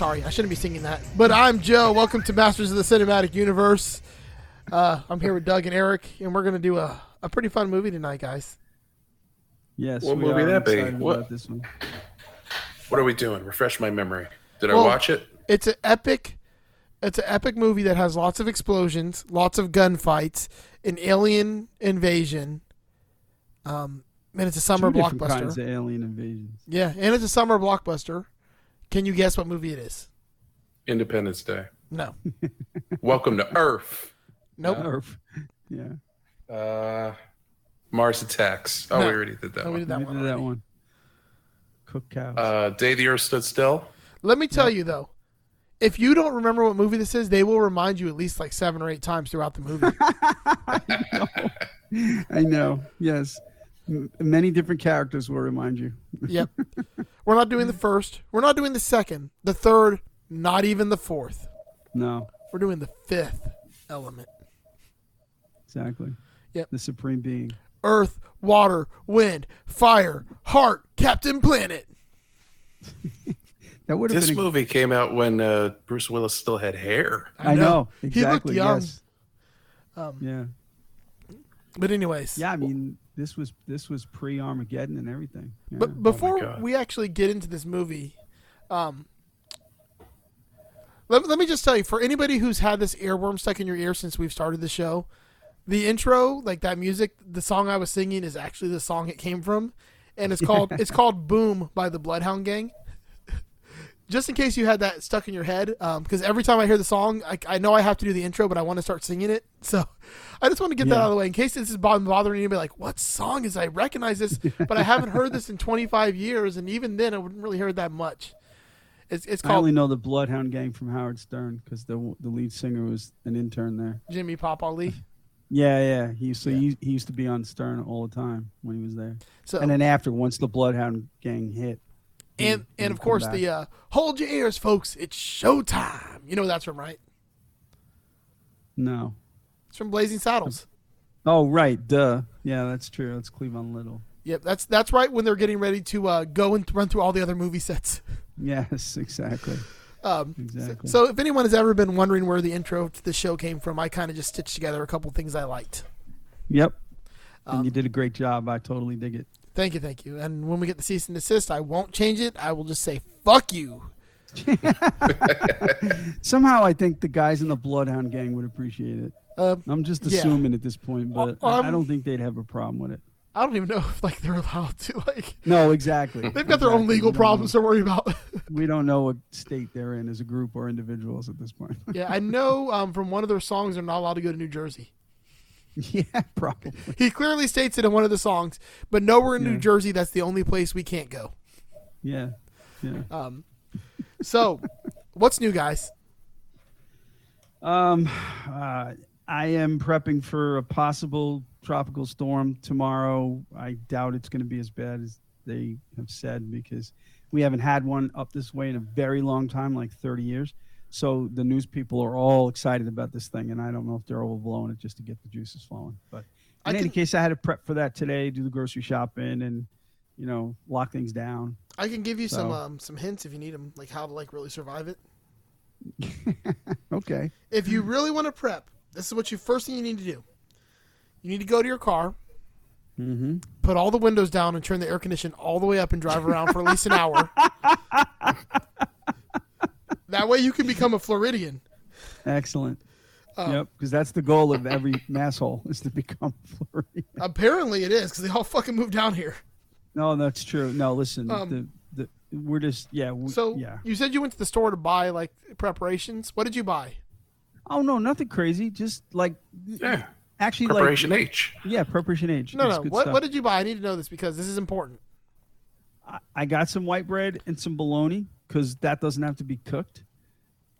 Sorry. I shouldn't be singing that. But I'm Joe. Welcome to Masters of the Cinematic Universe. Uh, I'm here with Doug and Eric, and we're going to do a, a pretty fun movie tonight, guys. Yes. What we movie are that be? What- this one. What are we doing? Refresh my memory. Did Well- I watch it? It's an epic. It's an epic movie that has lots of explosions, lots of gunfights, an alien invasion. Um, and it's a summer Two different kinds blockbuster. of alien invasions. Yeah, and it's a summer blockbuster. Can you guess what movie it is? Independence Day. No. Welcome to Earth. Nope. Earth. Yeah. Uh, Mars Attacks. Oh, No. we already did that No, we one. did that we one. did that one. Cook cows. Uh, Day the Earth Stood Still. Let me tell you though, if you don't remember what movie this is, they will remind you at least like seven or eight times throughout the movie. I know. Yes. M- many different characters will remind you. yep. We're not doing the first. We're not doing the second. The third. Not even the fourth. No. We're doing the fifth element. Exactly. Yep. The supreme being. Earth, water, wind, fire, heart, Captain Planet. That would have This been. A, movie came out when uh, Bruce Willis still had hair. I know. He looked young. Yes. Um, Yeah. But anyways, Yeah. I mean, this was this was pre Armageddon and everything. Yeah. But before God. we actually get into this movie, um, let, let me just tell you for anybody who's had this earworm stuck in your ear since we've started the show, the intro, like that music, the song I was singing is actually the song it came from, and it's called it's called "Boom" by the Bloodhound Gang. Just in case you had that stuck in your head, um, because every time I hear the song, I, I know I have to do the intro, but I want to start singing it. So I just want to get that out of the way in case this is bo- bothering anybody. Like, what song is? I recognize this, but I haven't heard this in 25 years, and even then, I wouldn't really heard that much. It's it's I called only know the Bloodhound Gang from Howard Stern because the the lead singer was an intern there. Jimmy Pop Ali. Yeah, yeah. He so Yeah. He, he used to be on Stern all the time when he was there. So And then after, once the Bloodhound Gang hit, and and of course the uh, hold your ears, folks. It's showtime. You know that's from right. no. It's from Blazing Saddles. Oh right, duh. Yeah, that's true. That's Cleavon Little. Yep, that's that's right when they're getting ready to uh, go and run through all the other movie sets. Yes, exactly. Um, Exactly. So if anyone has ever been wondering where the intro to the show came from, I kind of just stitched together a couple things I liked. Yep. Um, and you did a great job. I totally dig it. Thank you, thank you. And when we get the cease and desist, I won't change it. I will just say "fuck you." Somehow, I think the guys in the Bloodhound gang would appreciate it. Uh, I'm just Yeah. assuming at this point, but I- I Um, don't think they'd have a problem with it. I don't even know if like they're allowed to. Like No, exactly. they've got their own legal problems know- to worry about. We don't know what state they're in as a group or individuals at this point. yeah, I know um, from one of their songs they're not allowed to go to New Jersey. yeah, probably. He clearly states it in one of the songs, but nowhere in New Jersey that's the only place we can't go. Yeah, yeah. Um, so, what's new, guys? Um, uh, I am prepping for a possible tropical storm tomorrow. I doubt it's going to be as bad as they have said because we haven't had one up this way in a very long time, like 30 years. So the news people are all excited about this thing, and I don't know if they're overblowing it just to get the juices flowing. But in any can- case, I had to prep for that today, do the grocery shopping, and you know, lock things down. I can give you some um, some hints if you need them, like how to like really survive it. Okay. If you really want to prep, this is what you first thing you need to do. You need to go to your car, Mm-hmm. put all the windows down, and turn the air condition all the way up, and drive around for at least an hour. that way, you can become a Floridian. Excellent. Um, yep, because that's the goal of every masshole is to become Floridian. Apparently, it is because they all fucking moved down here. No, that's true. No, listen, Um, the, the we're just yeah, we, So yeah. you said you went to the store to buy like preparations. What did you buy? Oh no, nothing crazy. Just like Yeah. actually Preparation H. yeah, preparation H. No, It's no. What stuff. what did you buy? I need to know this because this is important. I, I got some white bread and some bologna because that doesn't have to be cooked.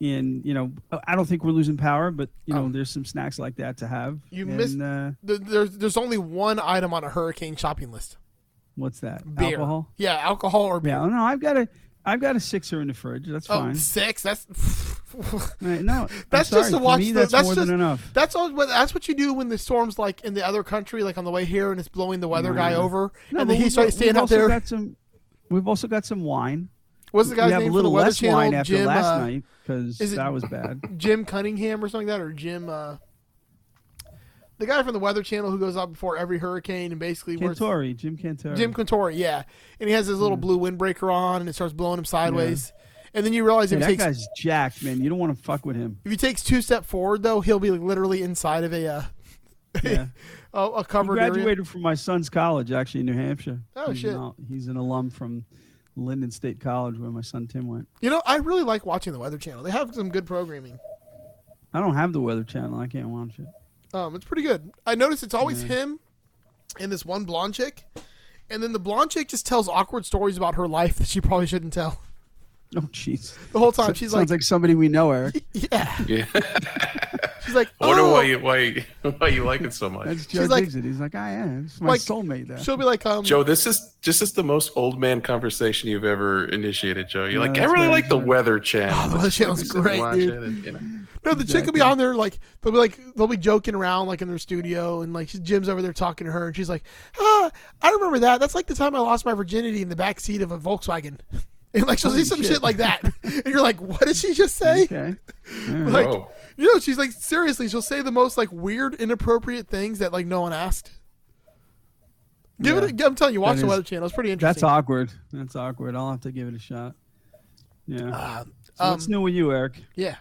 And you know, I don't think we're losing power, but you know, Oh. there's some snacks like that to have. You and, missed- uh, There's there's only one item on a hurricane shopping list. what's that? Beer. Alcohol. Yeah, alcohol or beer. Yeah, no, I've got a, I've got a sixer in the fridge. That's Oh, fine. six. That's Right, no, That's just to watch me, the- that's, that's more just- than enough. that's all. what- That's what you do when the storm's like in the other country, like on the way here, and it's blowing the weather guy over, No, and then he we've started al- we've out also there. Got some, we've also got some wine. What's the guy's we have name a little for the Weather less Channel? wine after Jim, last uh, night because that was bad. Jim Cunningham or something like that, or Jim, uh, the guy from the Weather Channel who goes out before every hurricane and basically works. Cantore, Jim Cantore. Jim Cantore, yeah, and he has his little blue windbreaker on, and it starts blowing him sideways. And then you realize Hey, if that takes guy's jacked, man. You don't want to fuck with him. if he takes two step forward though, he'll be like, literally inside of a uh, Yeah. a, a he covered area. graduated from my son's college, actually, in New Hampshire. Oh, he's shit. An, he's an alum from Lyndon State College, where my son Tim went. You know, I really like watching the Weather Channel. They have some good programming. I don't have the Weather Channel. I can't watch it. Um, it's pretty good. I notice it's always Yeah. him and this one blonde chick, and then the blonde chick just tells awkward stories about her life that she probably shouldn't tell. Oh, jeez. The whole time So- she's sounds like, like somebody we know, Eric. yeah, Yeah. she's like, I wonder oh. why you why you, why you like it so much. That's Joe She's like- it. He's like, I am. It's my Like, soulmate. There. She'll be like, um, Joe, this is just is the most old man conversation you've ever initiated, Joe. You're Yeah, like, I really like the. Weather Channel. Oh, the Weather Let's Channel's great, dude. and, you know. no, the chick will be on there like they'll be like they'll be joking around like in their studio, and like Jim's over there talking to her, and she's like, ah, I remember that. That's like the time I lost my virginity in the back seat of a Volkswagen. And like she'll say some shit. shit like that, and you're like, "What did she just say?" Okay. All right. Like, Whoa. you know, she's like, seriously, she'll say the most like weird, inappropriate things that like no one asked. Give Yeah. it. A, I'm telling you, watch That the is- Weather Channel. It's pretty interesting. That's awkward. That's awkward. I'll have to give it a shot. Yeah. Uh, So what's um, new with you, Eric? yeah.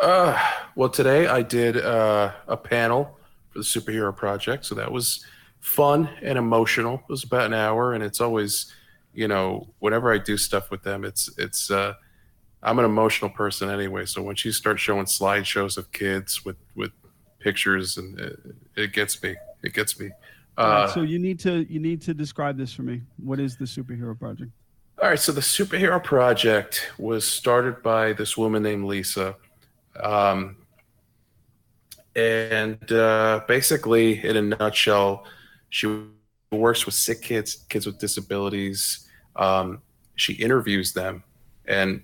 Uh, well, today I did uh, a panel for the superhero project, so that was fun and emotional. It was about an hour, and it's always, you know, whenever I do stuff with them, it's it's. Uh, I'm an emotional person anyway, so when she starts showing slideshows of kids with with pictures, and it, it gets me. It gets me. All right, Uh, so you need to you need to describe this for me. What is the superhero project? All right, so the superhero project was started by this woman named Lisa. Um, and uh, basically, in a nutshell, she works with sick kids, kids with disabilities. Um, she interviews them, and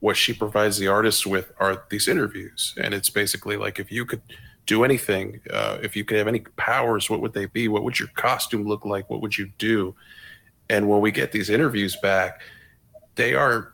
what she provides the artists with are these interviews. And it's basically like if you could do anything, uh, if you could have any powers, what would they be? What would your costume look like? What would you do? And when we get these interviews back, they are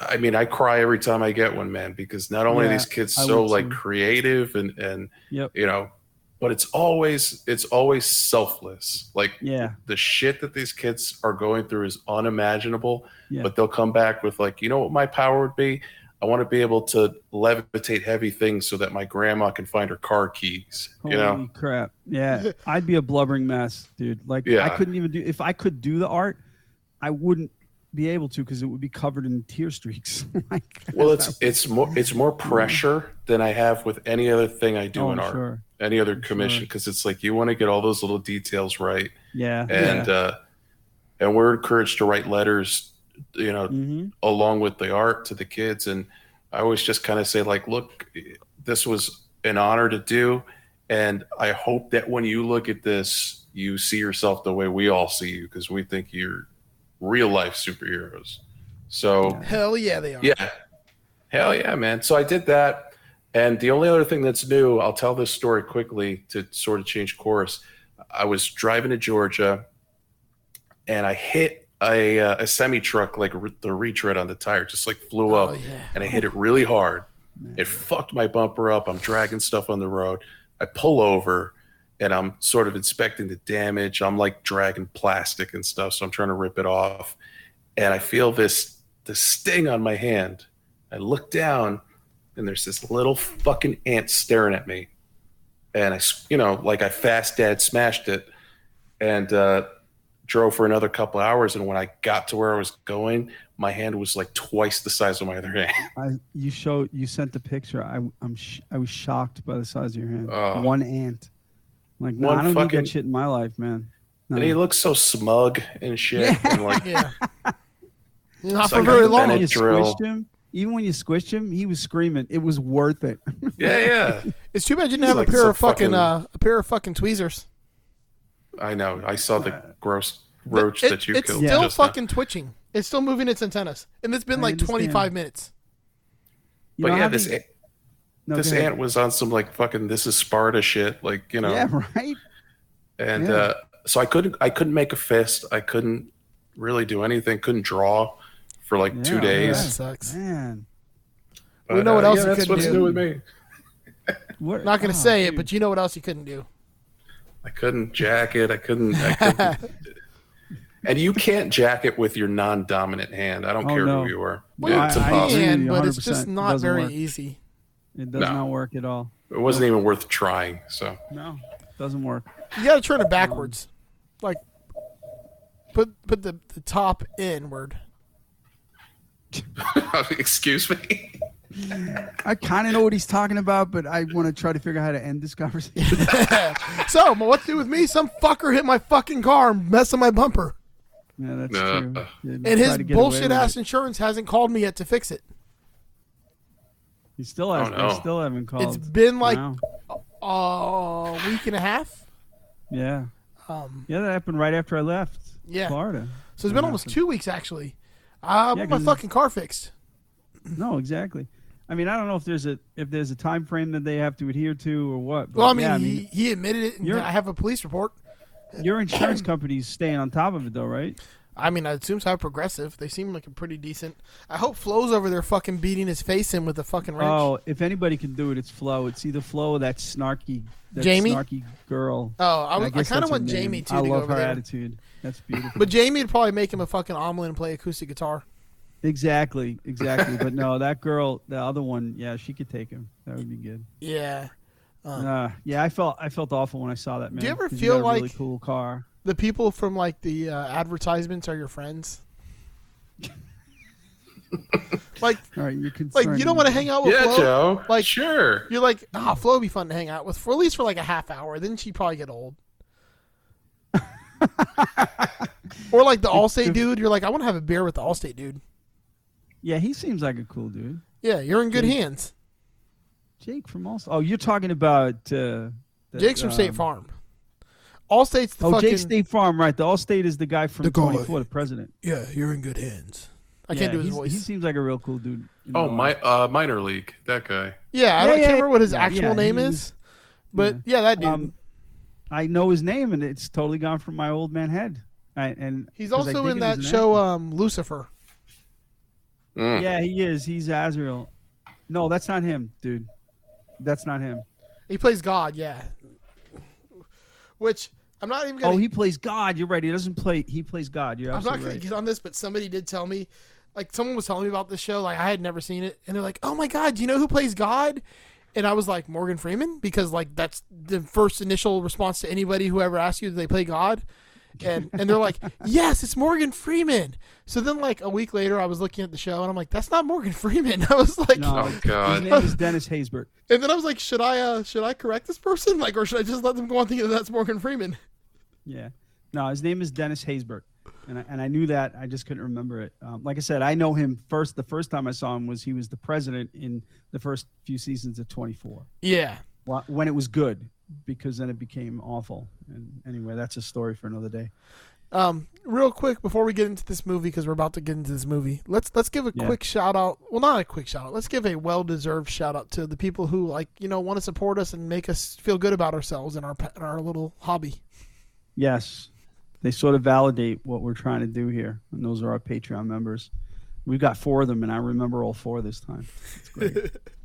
I mean, I cry every time I get one, man, because not only are these kids so like too. creative and and Yep. you know, but it's always it's always selfless. Like Yeah. the shit that these kids are going through is unimaginable. Yeah. But they'll come back with like, you know what my power would be? I want to be able to levitate heavy things so that my grandma can find her car keys. Holy you know, crap! Yeah, I'd be a blubbering mess, dude. Like I couldn't even do if I could do the art, I wouldn't be able to because it would be covered in tear streaks. like, well, it's it's more it's more pressure than I have with any other thing I do oh, in art, sure. any other I'm commission, sure. because it's like you want to get all those little details right. Yeah, and uh, and we're encouraged to write letters, you know, hmm along with the art to the kids. And I always just kind of say, like, look, this was an honor to do, and I hope that when you look at this, you see yourself the way we all see you, because we think you're real life superheroes. So Hell yeah, they are. yeah. Hell yeah, man. So I did that. And the only other thing that's new, I'll tell this story quickly to sort of change course. I was driving to Georgia and I hit a, uh, a semi truck, like re- the retread on the tire, just like flew Oh, up yeah. and I hit it really hard. It fucked my bumper up. I'm dragging stuff on the road. I pull over and I'm sort of inspecting the damage. I'm like dragging plastic and stuff, so I'm trying to rip it off. And I feel this this sting on my hand. I look down and there's this little fucking ant staring at me. And I, you know, like I fast dad smashed it and uh, drove for another couple hours. And when I got to where I was going, my hand was like twice the size of my other hand. I you showed you sent the picture. I I'm sh- I was shocked by the size of your hand. Oh. One ant. Like no, One I don't need that shit in my life, man. No. And he looks so smug and shit. And like, Yeah. Not It's for like very long. when you squished him, even when you squished him, he was screaming. It was worth it. yeah, yeah. It's too bad you didn't It's have like a pair some of fucking, fucking- uh, a pair of fucking tweezers. I know. I saw the gross roach It- that you it's killed. It's still just now. fucking twitching. It's still moving its antennas, and it's been I like understand. 25 minutes. You But yeah, this they- ant, no, this go ahead. ant was on some like fucking this is Sparta shit, like you know. Yeah, right. and yeah. uh, so I couldn't I couldn't make a fist. I couldn't really do anything. Couldn't draw for like two Yeah, That days. sucks. Man, We know what uh, else yeah, you that's couldn't what's do. new with me. what? Not gonna oh, say it, but you know what else you couldn't do. I couldn't jack it. I couldn't. I couldn't and you can't jack it with your non-dominant hand. I don't Oh, care no. who you are. Well, Yeah, it's I impossible. agree can, but it's just not doesn't very work. easy. It does No. not work at all. It wasn't even worth trying. So No, doesn't work. You gotta turn it backwards, like put put the, the top inward. excuse me. I kind of know what he's talking about, but I want to try to figure out how to end this conversation. so, what to do with me? Some fucker hit my fucking car and messed up my bumper, yeah, that's Uh, true. Yeah, and his to get away bullshit with ass it. insurance hasn't called me yet to fix it. He still has. Oh, no. They still haven't called. It's been like Wow. a week and a half. yeah, Um, yeah. That happened right after I left. Yeah. Florida. so it's been almost happened. two weeks actually. I Yeah, want my 'cause- fucking car fixed. No, exactly. I mean, I don't know if there's a if there's a time frame that they have to adhere to or what. But Well, I mean, yeah, he, he admitted it, and I have a police report. your insurance company's staying on top of it, though, right? I mean, I assume so. Progressive. They seem like a pretty decent. I hope Flo's over there fucking beating his face in with a fucking wrench. Oh, if anybody can do it, it's Flo. It's either Flo or that snarky, that Jamie? snarky girl. Oh, I, was, I, kind of want. Jamie too I to go love her there. attitude. That's beautiful. But Jamie would probably make him a fucking omelet and play acoustic guitar. exactly, exactly. but no, that girl, the other one, yeah, she could take him. That would be good. Yeah. Um, Uh, yeah, I felt I felt awful when I saw that man. Do you ever feel a really cool car? The people from like the uh, advertisements are your friends. like, All right, you're like you don't want to hang out with Yeah, Flo. Joe. Like- sure. You're like, ah, Flo would be fun to hang out with for at least for like a half hour. Then she'd probably get old. or like the Allstate dude. You're like, I want to have a beer with the Allstate dude. Yeah, he seems like a cool dude. Yeah, you're in good Jake. hands. Jake from Allstate. Oh, you're talking about uh, that, Jake's from State um, Farm. Allstate's the Oh, fucking. Jake State Farm, right? The Allstate is the guy from The guy. 24, the president. Yeah, you're in good hands. I Yeah, can't do his voice. He seems like a real cool dude. Oh, know. my uh, minor league. That guy. yeah, I Yeah, don't yeah, can't remember what his yeah, actual yeah, name is, but yeah, that dude. Um, I know his name, and it's totally gone from my old man head. I, and he's also think in that show, um, Lucifer. Mm. Yeah, he is. He's Azrael. No, that's not him, dude. That's not him. He plays God, yeah. Which I'm not even oh, gonna. Oh, he plays God. You're right. He doesn't play. He plays God. You're I'm not absolutely gonna get on this, but somebody did tell me, like someone was telling me about this show. Like I had never seen it, and they're like, "Oh my god, do you know who plays God?" And I was like, Morgan Freeman, because like that's the first initial response to anybody who ever asks you, do they play God? And and they're like, yes, it's Morgan Freeman. So then like a week later, I was looking at the show, and I'm like, that's not Morgan Freeman. I was like, No, Oh, God. his name is Dennis Haysbert. and then I was like, should I uh should I correct this person, like, or should I just let them go on thinking that that's Morgan Freeman? Yeah. No, his name is Dennis Haysbert, and I, and I knew that. I just couldn't remember it. Um, like I said, I know him first. The first time I saw him was he was the president in the first few seasons of 24. Yeah. When it was good, because then it became awful. And anyway, that's a story for another day. Um, real quick before we get into this movie, because we're about to get into this movie, let's let's give a Yeah. quick shout out. Well, not a quick shout out. Let's give a well deserved shout out to the people who like you know want to support us and make us feel good about ourselves and our in our little hobby. Yes, they sort of validate what we're trying to do here, and those are our Patreon members. We've got four of them, and I remember all four this time. It's great.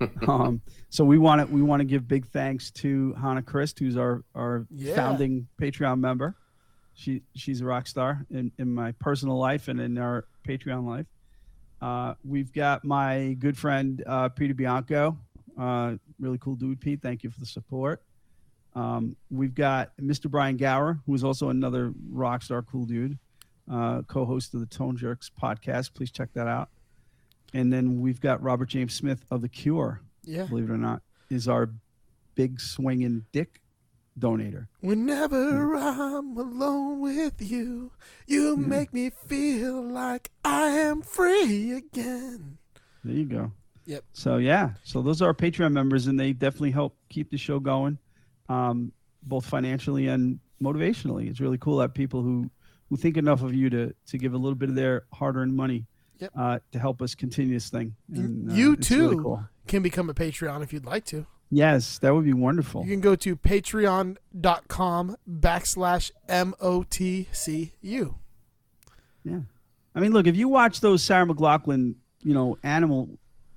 um, so we want to we want to give big thanks to Hannah Christ, who's our our Yeah. founding Patreon member. She she's a rock star in, in my personal life and in our Patreon life. Uh, we've got my good friend uh, Peter Bianco, uh, really cool dude, Pete. Thank you for the support. Um, we've got Mr. Brian Gower, who is also another rock star, cool dude, uh, co-host of the Tone Jerks podcast. Please check that out. And then we've got Robert James Smith of The Cure, Yeah. believe it or not, is our big swinging dick donator. Whenever I'm alone with you, you make me feel like I am free again. There you go. Yep. So yeah, so those are our Patreon members, and they definitely help keep the show going, um, both financially and motivationally. It's really cool that people who who think enough of you to to give a little bit of their hard-earned money Yep. uh, to help us continue this thing. And, uh, you really too cool. can become a Patreon if you'd like to. Yes, that would be wonderful. You can go to patreon.com backslash M-O-T-C-U. Yeah. I mean, look, if you watch those Sarah McLachlan, you know, animal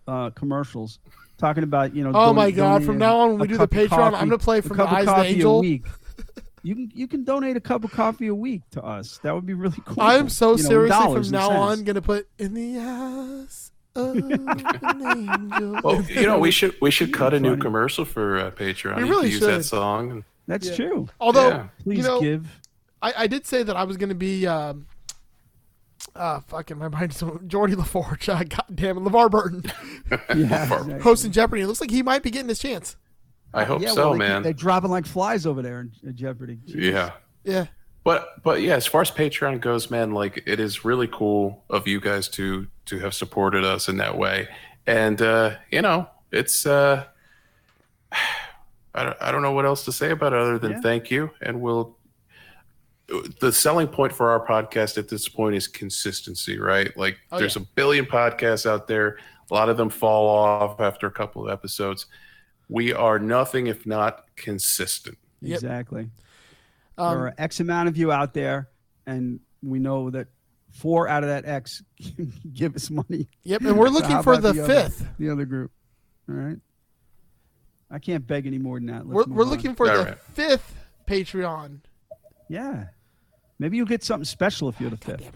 uh, commercials talking about, you know, Oh my God, from now on, when we do the Patreon, I'm gonna play from the Eyes of the coffee Angel. week. You can you can donate a cup of coffee a week to us. That would be really cool. I'm so You know, seriously from now cents. on gonna put in the ass. of an angel. Well, you know, we should we should cut a new commercial for uh, Patreon. We really can use that should. song. That's Yeah. true. Although Yeah. Please you know, give. I, I did say that I was gonna be um, uh fucking my mind's Geordi La Forge. Uh, God damn it, LeVar Burton Yeah, exactly. hosting Jeopardy. It looks like he might be getting his chance. I hope Yeah, so, well, they keep- man. They're dropping like flies over there in, in Jeopardy. Jesus. Yeah. Yeah. But but yeah, as far as Patreon goes, man, like it is really cool of you guys to to have supported us in that way. And uh, you know, it's uh I don't, I don't know what else to say about it other than Yeah. thank you and we'll the selling point for our podcast at this point is consistency, right? Like Oh, there's yeah. a billion podcasts out there. A lot of them fall off after a couple of episodes. We are nothing if not consistent. Yep. Exactly. Um, there are X amount of you out there, and we know that four out of that X give us money. Yep. And we're looking how for about the other- fifth. the other group. All right. I can't beg any more than that. Let's We're, we're looking for All the right. fifth Patreon. Yeah. Maybe you'll get something special if you're the fifth.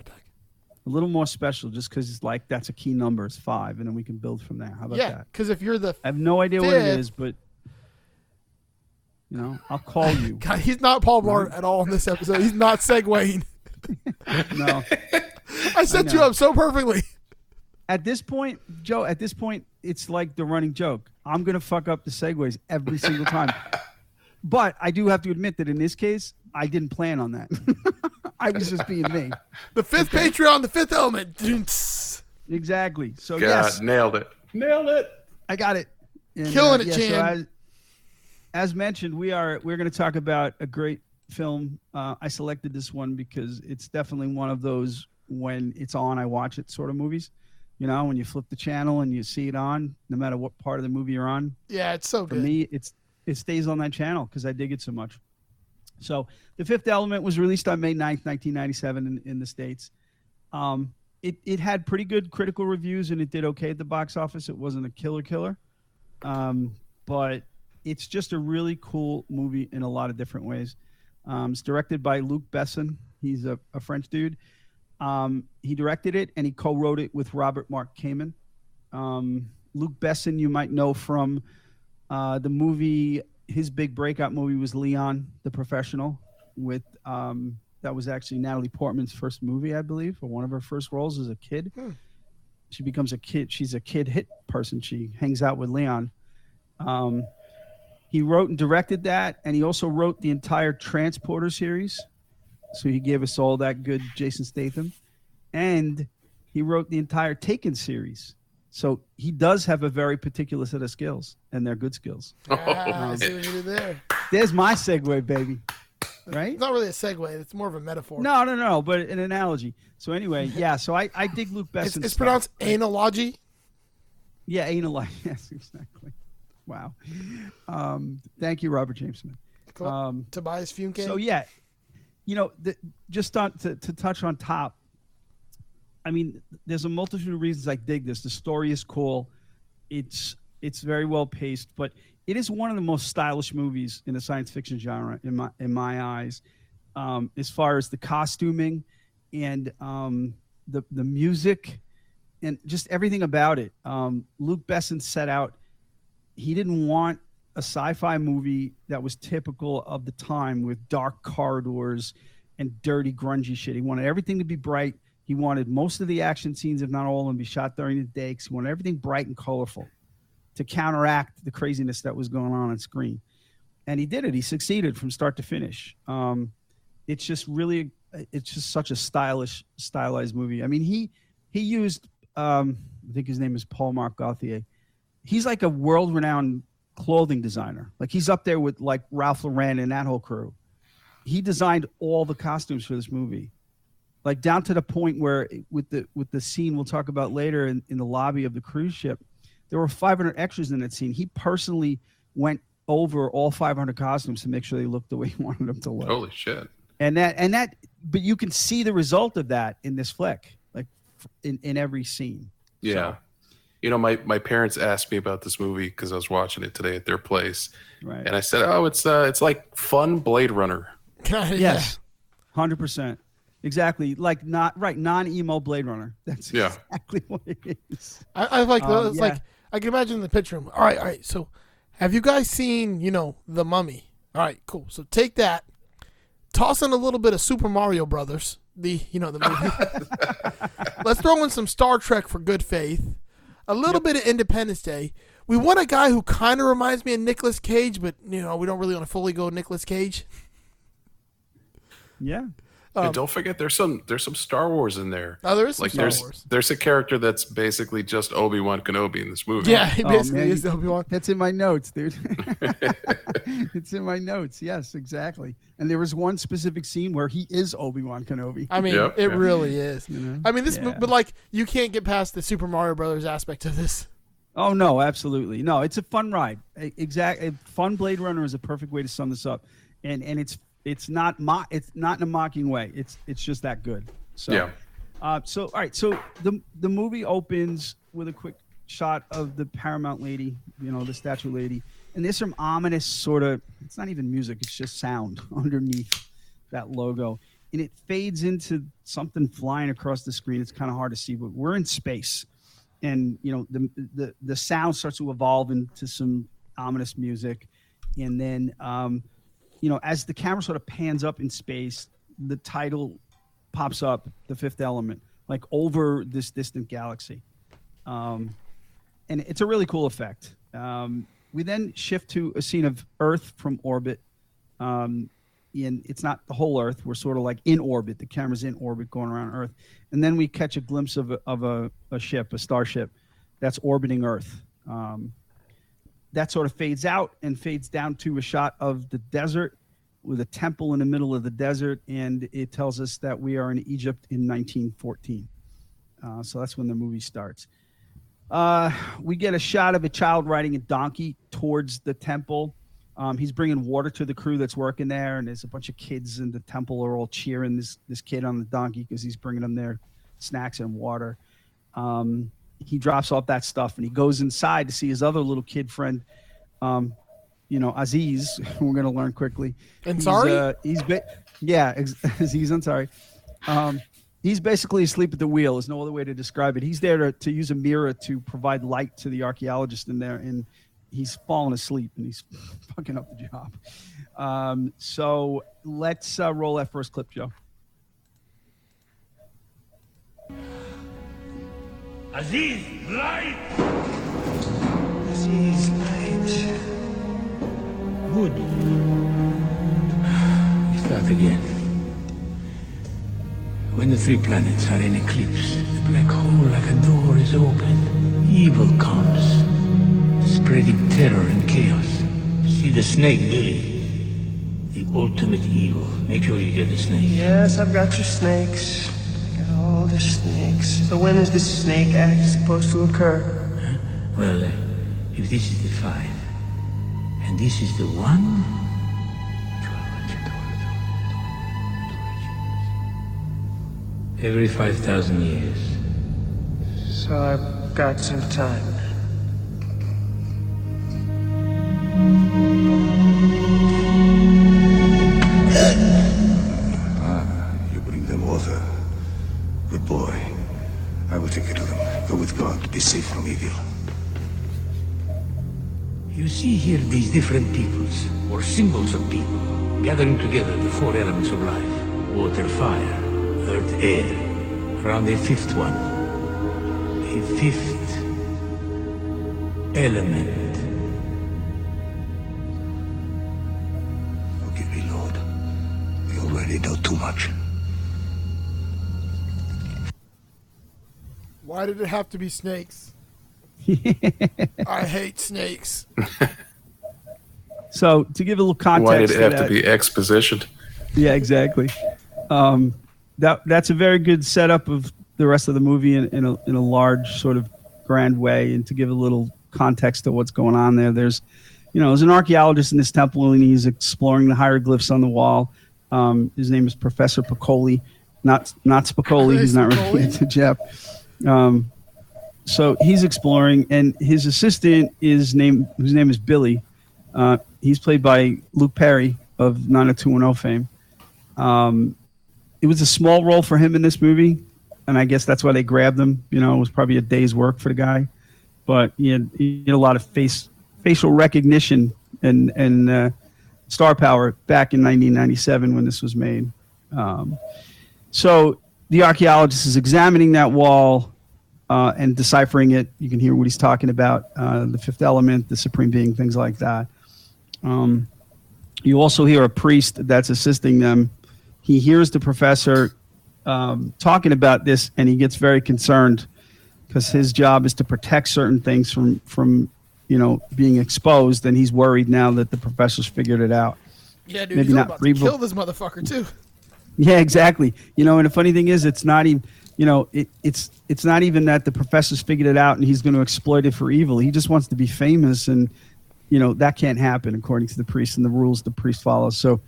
Damn it, Doug. A little more special, just because it's like that's a key number. It's five, and then we can build from there. How about Yeah, that? because if you're the I have no idea what it is but you know, I'll call you. God, he's not Paul Blart at all in this episode. He's not segueing. no. I set you up so perfectly. At this point, Joe, at this point, it's like the running joke. I'm gonna fuck up the segues every single time. but I do have to admit that in this case, I didn't plan on that. I was just being me. The fifth Patreon, the fifth element. Exactly. So God, yes, nailed it. Nailed it. I got it. And, Killing it, yeah, Chan. So as, as mentioned, we are we're going to talk about a great film. Uh, I selected this one because it's definitely one of those when it's on, I watch it sort of movies. You know, when you flip the channel and you see it on, no matter what part of the movie you're on, Yeah, it's so for good. me, it's it stays on that channel because I dig it so much. So, The Fifth Element was released on May 9th, 1997 in, in the States. Um, it it had pretty good critical reviews and it did okay at the box office. It wasn't a killer killer, um, but it's just a really cool movie in a lot of different ways. Um, it's directed by Luc Besson. He's a, a French dude. Um, he directed it and he co-wrote it with Robert Mark Kamen. Um, Luc Besson, you might know from uh, the movie. His big breakout movie was Leon, the Professional, with um, that was actually Natalie Portman's first movie, I believe, or one of her first roles as a kid. Hmm. She becomes a kid. She's a kid hit person. She hangs out with Leon. Um, he wrote and directed that, and he also wrote the entire Transporter series. So he gave us all that good Jason Statham, and he wrote the entire Taken series. So he does have a very particular set of skills, and they're good skills. Ah, I see what you did there. There's my segue, baby. Right? It's not really a segue. It's more of a metaphor. No, no, no, but an analogy. So anyway, yeah. So I, I dig Luc Besson. it's, it's pronounced analogy. Yeah, analogy. Yes, exactly. Wow. Um, thank you, Robert Jameson. Cool. Um, Tobias Funke. so yeah, you know, the, just on to, to touch on top. I mean, there's a multitude of reasons I dig this. The story is cool. It's it's very well paced, but it is one of the most stylish movies in the science fiction genre in my in my eyes. Um, as far as the costuming and um, the the music and just everything about it. Um, Luc Besson set out. He didn't want a sci-fi movie that was typical of the time with dark corridors and dirty, grungy shit. He wanted everything to be bright. He wanted most of the action scenes, if not all of them, to be shot during the day. 'cause he wanted everything bright and colorful to counteract the craziness that was going on on screen. And he did it. He succeeded from start to finish. Um, it's just really, it's just such a stylish, stylized movie. I mean, he he used, um, I think his name is Paul Marc Gauthier. He's like a world-renowned clothing designer. Like he's up there with like Ralph Lauren and that whole crew. He designed all the costumes for this movie, like down to the point where with the with the scene we'll talk about later in, in the lobby of the cruise ship, there were 500 extras in that scene. He personally went over all 500 costumes to make sure they looked the way he wanted them to look. Holy shit. And that and that, but you can see the result of that in this flick, like in in every scene. Yeah. You know, my, my parents asked me about this movie because I was watching it today at their place, Right. and I said, "Oh, it's uh, it's like fun Blade Runner." Yes, hundred percent, exactly. Like not right, non-emo Blade Runner. That's Yeah. exactly what it is. I, I like Um, it's yeah. like I can imagine the picture. Room. All right, all right. So, have you guys seen you know the Mummy? All right, cool. So take that, toss in a little bit of Super Mario Brothers, the you know the movie. Let's throw in some Star Trek for good faith, a little bit of Independence Day. We want a guy who kind of reminds me of Nicolas Cage, but you know we don't really want to fully go Nicolas Cage. Yeah, Um, and don't forget, there's some there's some Star Wars in there. Oh, there is some Like Star there's Wars. there's a character that's basically just Obi Wan Kenobi in this movie. Yeah, he Oh, basically man, is Obi Wan. that's in my notes, dude. it's in my notes. Yes, exactly. And there was one specific scene where he is Obi Wan Kenobi. I mean, Yep, it yeah. really is. You know? I mean, this, Yeah. but like, you can't get past the Super Mario Brothers aspect of this. Oh no, absolutely no. It's a fun ride. Exactly, fun Blade Runner is a perfect way to sum this up, and and it's it's not mo- it's not in a mocking way. It's it's just that good. So, Yeah. Uh, so all right, so the the movie opens with a quick shot of the Paramount lady, you know, the statue lady, and there's some ominous sort of. It's not even music; it's just sound underneath that logo, and it fades into something flying across the screen. It's kind of hard to see, but we're in space and you know the the the sound starts to evolve into some ominous music, and then um, you know as the camera sort of pans up in space, the title pops up, The Fifth Element, like over this distant galaxy, um, and it's a really cool effect. Um, we then shift to a scene of Earth from orbit. Um, and it's not the whole Earth. We're sort of like in orbit. The camera's in orbit going around Earth. And then we catch a glimpse of a, of a, a ship, a starship that's orbiting Earth. Um, that sort of fades out and fades down to a shot of the desert with a temple in the middle of the desert. And it tells us that we are in Egypt in 1914. Uh, so that's when the movie starts. Uh, we get a shot of a child riding a donkey towards the temple. Um, he's bringing water to the crew that's working there, and there's a bunch of kids in the temple are all cheering this this kid on the donkey because he's bringing them their snacks and water. Um, he drops off that stuff and he goes inside to see his other little kid friend, um, you know, Aziz. We're going to learn quickly. And He's, sorry? uh, he's ba- yeah, Aziz. I'm sorry. Um, he's basically asleep at the wheel. There's no other way to describe it. He's there to, to use a mirror to provide light to the archaeologist in there, and he's fallen asleep and he's fucking up the job. Um, so let's uh, roll that first clip, Joe. Aziz, light! Aziz, light. Good. We start again. When the three planets are in eclipse, the black hole like a door is open. Evil comes, spreading terror and chaos. See the snake, Billy? The ultimate evil. Make sure you get the snake. Yes, I've got your snakes. The snakes. So when is this snake act supposed to occur? Well, uh, if this is the five, and this is the one, every 5,000 years. So I've got some time. With God. Be safe from evil. You see here these different peoples, or symbols of people, gathering together the four elements of life. Water, fire, earth, air. Around a fifth one. A fifth element. Forgive me, Lord. We already know too much. Why did it have to be snakes? I hate snakes. So to give a little context, Why did it have that, to be expositioned? Yeah, exactly. Um, that that's a very good setup of the rest of the movie in, in a in a large sort of grand way, and to give a little context to what's going on there. There's, you know, there's an archaeologist in this temple, and he's exploring the hieroglyphs on the wall. Um, his name is Professor Piccoli, not not Spicoli. He's not Spicoli? related to Jeff. Um, so he's exploring, and his assistant is named whose name is Billy. Uh, he's played by Luke Perry of 90210 fame. Um, it was a small role for him in this movie, and I guess that's why they grabbed him. You know, it was probably a day's work for the guy, but he had, he had a lot of face facial recognition and and uh, star power back in 1997 when this was made. Um, so the archaeologist is examining that wall uh, and deciphering it. You can hear what he's talking about: uh, the fifth element, the supreme being, things like that. Um, you also hear a priest that's assisting them. He hears the professor um, talking about this, and he gets very concerned because his job is to protect certain things from from you know being exposed, and he's worried now that the professor's figured it out. Yeah, dude, Maybe not about Revo- kill this motherfucker too. Yeah, exactly. You know, and the funny thing is, it's not even. You know, it, it's it's not even that the professor's figured it out and he's going to exploit it for evil. He just wants to be famous, and you know that can't happen according to the priest and the rules the priest follows. So,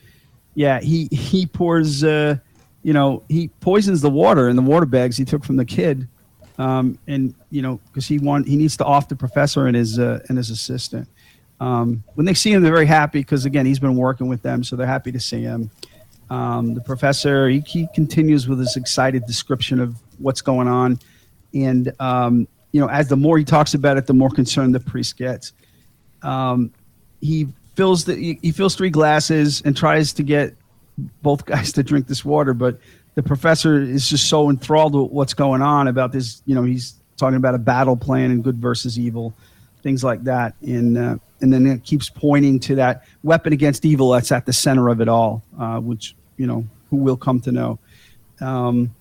yeah, he he pours, uh, you know, he poisons the water in the water bags he took from the kid, um, and you know because he want he needs to off the professor and his uh, and his assistant. Um, when they see him, they're very happy because again he's been working with them, so they're happy to see him. Um, the professor he, he continues with his excited description of what's going on, and um, you know as the more he talks about it, the more concerned the priest gets. Um, he fills the he, he fills three glasses and tries to get both guys to drink this water, but the professor is just so enthralled with what's going on about this. You know, he's talking about a battle plan and good versus evil, things like that, and uh, and then it keeps pointing to that weapon against evil that's at the center of it all, uh, which you know who will come to know. Um,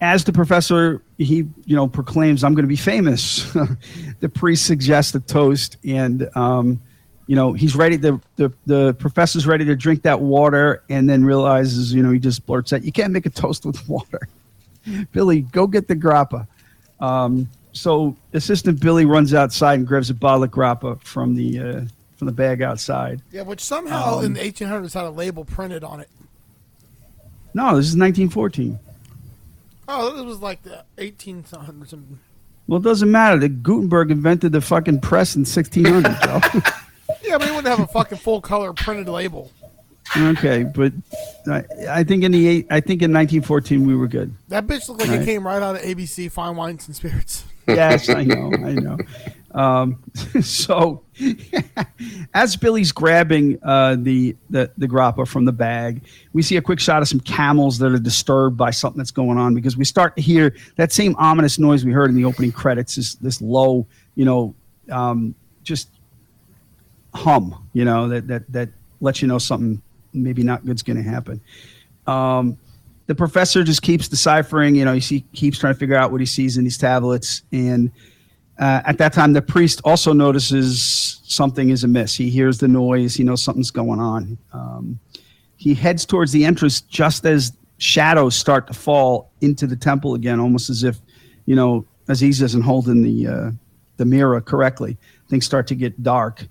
as the professor, he you know proclaims, "I'm going to be famous." the priest suggests a toast, and um, you know he's ready. The, the the professor's ready to drink that water, and then realizes, you know, he just blurts out, "You can't make a toast with water." Billy, go get the grappa. Um, so assistant Billy runs outside and grabs a bottle of grappa from the uh, from the bag outside. Yeah, which somehow in Um, the 1800s had a label printed on it. No, this is 1914. Oh, this was like the 1800s. and- Well, it doesn't matter. The Gutenberg invented the fucking press in 1600, Joe. Yeah, but he wouldn't have a fucking full color printed label. okay, but I, I think in the eight, I think in 1914 we were good. That bitch looked like it came right out of ABC Fine Wines and Spirits. Yes, I know, I know. Um, so, as Billy's grabbing uh, the, the the grappa from the bag, we see a quick shot of some camels that are disturbed by something that's going on because we start to hear that same ominous noise we heard in the opening credits. This this low, you know, um, just hum, you know, that that that lets you know something maybe not good's going to happen. Um, the professor just keeps deciphering. You know, he see, keeps trying to figure out what he sees in these tablets. And uh, at that time, the priest also notices something is amiss. He hears the noise. He knows something's going on. Um, he heads towards the entrance just as shadows start to fall into the temple again, almost as if, you know, Aziz isn't holding the uh, the mirror correctly. Things start to get dark.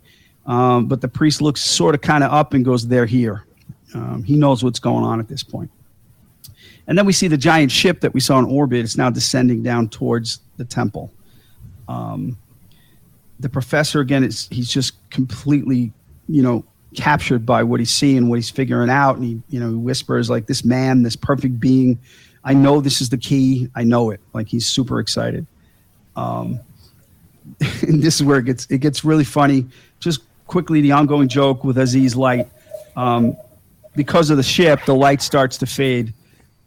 Um, but the priest looks sort of kind of up and goes, "They're here." Um, he knows what's going on at this point. And then we see the giant ship that we saw in orbit. It's now descending down towards the temple. Um, the professor again is he's just completely, you know, captured by what he's seeing, what he's figuring out, and he, you know, he whispers like, "This man, this perfect being, I know this is the key. I know it." Like he's super excited. Um, and this is where it gets it gets really funny. Just quickly, the ongoing joke with Aziz Light. Um, because of the ship, the light starts to fade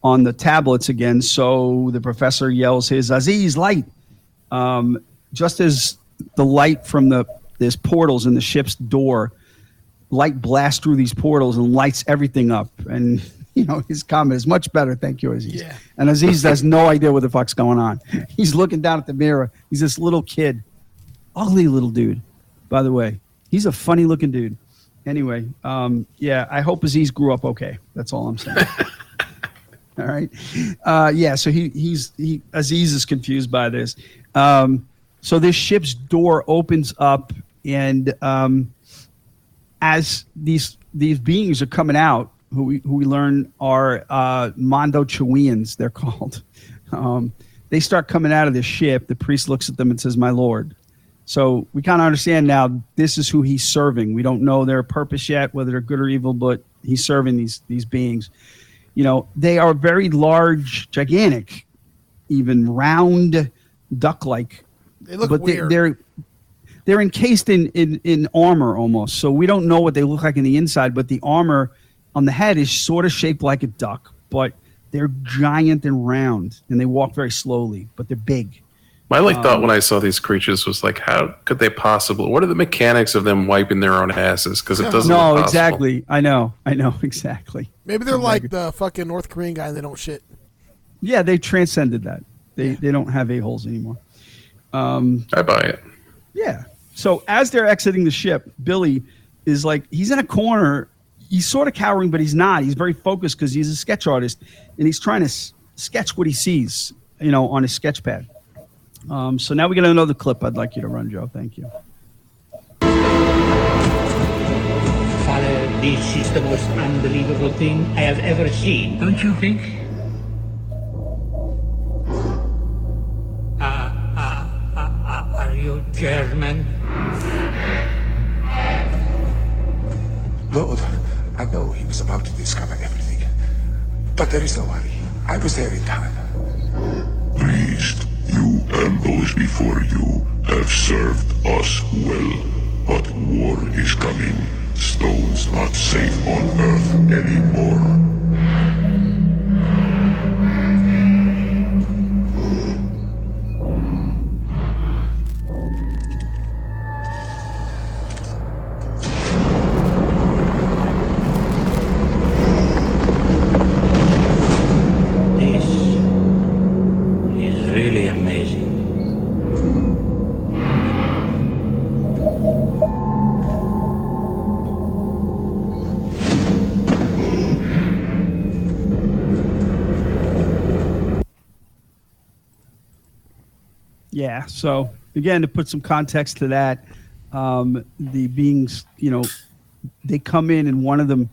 on the tablets again. So the professor yells his Aziz light. Um, just as the light from the there's portals in the ship's door, light blasts through these portals and lights everything up. And you know his comment is much better. Thank you, Aziz. Yeah. And Aziz has no idea what the fuck's going on. He's looking down at the mirror. He's this little kid, ugly little dude. By the way, he's a funny looking dude. Anyway, um, yeah, I hope Aziz grew up okay. That's all I'm saying. all right. Uh, yeah, so he he's he Aziz is confused by this. Um, so this ship's door opens up, and um, as these these beings are coming out, who we who we learn are uh, Mondoshawans, they're called. Um, they start coming out of this ship. The priest looks at them and says, "My lord." So we kind of understand now this is who he's serving. We don't know their purpose yet, whether they're good or evil, but he's serving these these beings. You know, they are very large, gigantic, even round, duck-like. They look but weird. They, they're they're encased in, in in armor almost. So we don't know what they look like in the inside, but the armor on the head is sort of shaped like a duck, but they're giant and round, and they walk very slowly, but they're big. My like Um, thought when I saw these creatures was like, how could they possibly? What are the mechanics of them wiping their own asses? Because it doesn't. no, look exactly. I know. I know exactly. Maybe they're like the fucking North Korean guy and they don't shit. Yeah, they transcended that. They they don't have a holes anymore. Um, I buy it. yeah. So as they're exiting the ship, Billy is like he's in a corner. He's sort of cowering, but he's not. He's very focused because he's a sketch artist, and he's trying to s- sketch what he sees, you know, on his sketch pad. Um, so now we get another clip. I'd like you to run, Joe. Thank you. Father, this is the most unbelievable thing I have ever seen, don't you think? Ah, ah, ah, ah, are you German? Lord, I know he was about to discover everything. But there is no hurry. I was there in time. And those before you have served us well. But war is coming. Stone's not safe on Earth anymore. Yeah. So again, to put some context to that, um, the beings, you know, they come in and one of them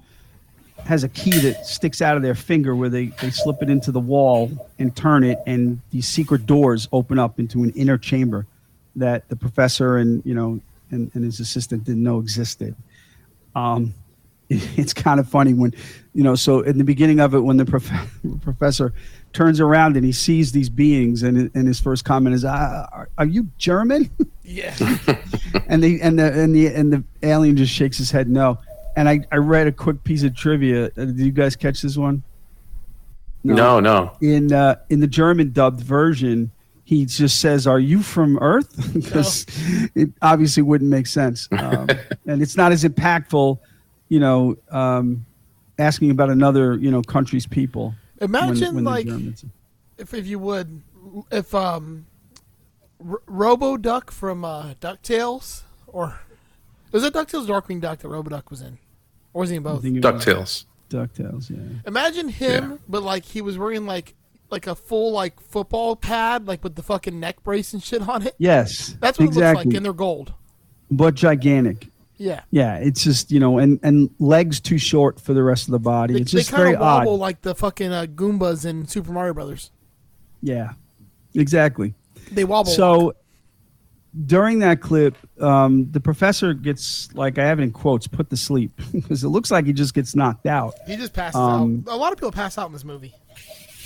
has a key that sticks out of their finger where they, they slip it into the wall and turn it, and these secret doors open up into an inner chamber that the professor and you know and, and his assistant didn't know existed. Um, it's kind of funny when you know so in the beginning of it when the prof- professor turns around and he sees these beings and, and his first comment is uh, are, are you german Yeah. and the and the and the and the alien just shakes his head no and i i read a quick piece of trivia Uh, did you guys catch this one No, no. in uh, in the German dubbed version, he just says, "Are you from Earth?" because it obviously wouldn't make sense, um, and it's not as impactful, you know, um, asking about another you know country's people. When- Imagine when the like Germans- if if you would if um R- Robo Duck from uh, Ducktales or was it Ducktales Darkwing Duck that Robo Duck was in, or was he in both? think it was DuckTales. Ducktales, yeah. Imagine him, but like he was wearing like like a full like football pad, like with the fucking neck brace and shit on it. Yes, That's what it exactly. looks like, and they're gold. but gigantic. Yeah, Yeah, it's just you know, and and legs too short for the rest of the body. they, it's just kind very of wobble odd. like the fucking uh, Goombas in Super Mario Brothers. Yeah, exactly. They wobble. So during that clip, um, the professor gets like I have it in quotes, put to sleep because it looks like he just gets knocked out. he just passes um, out. A lot of people pass out in this movie.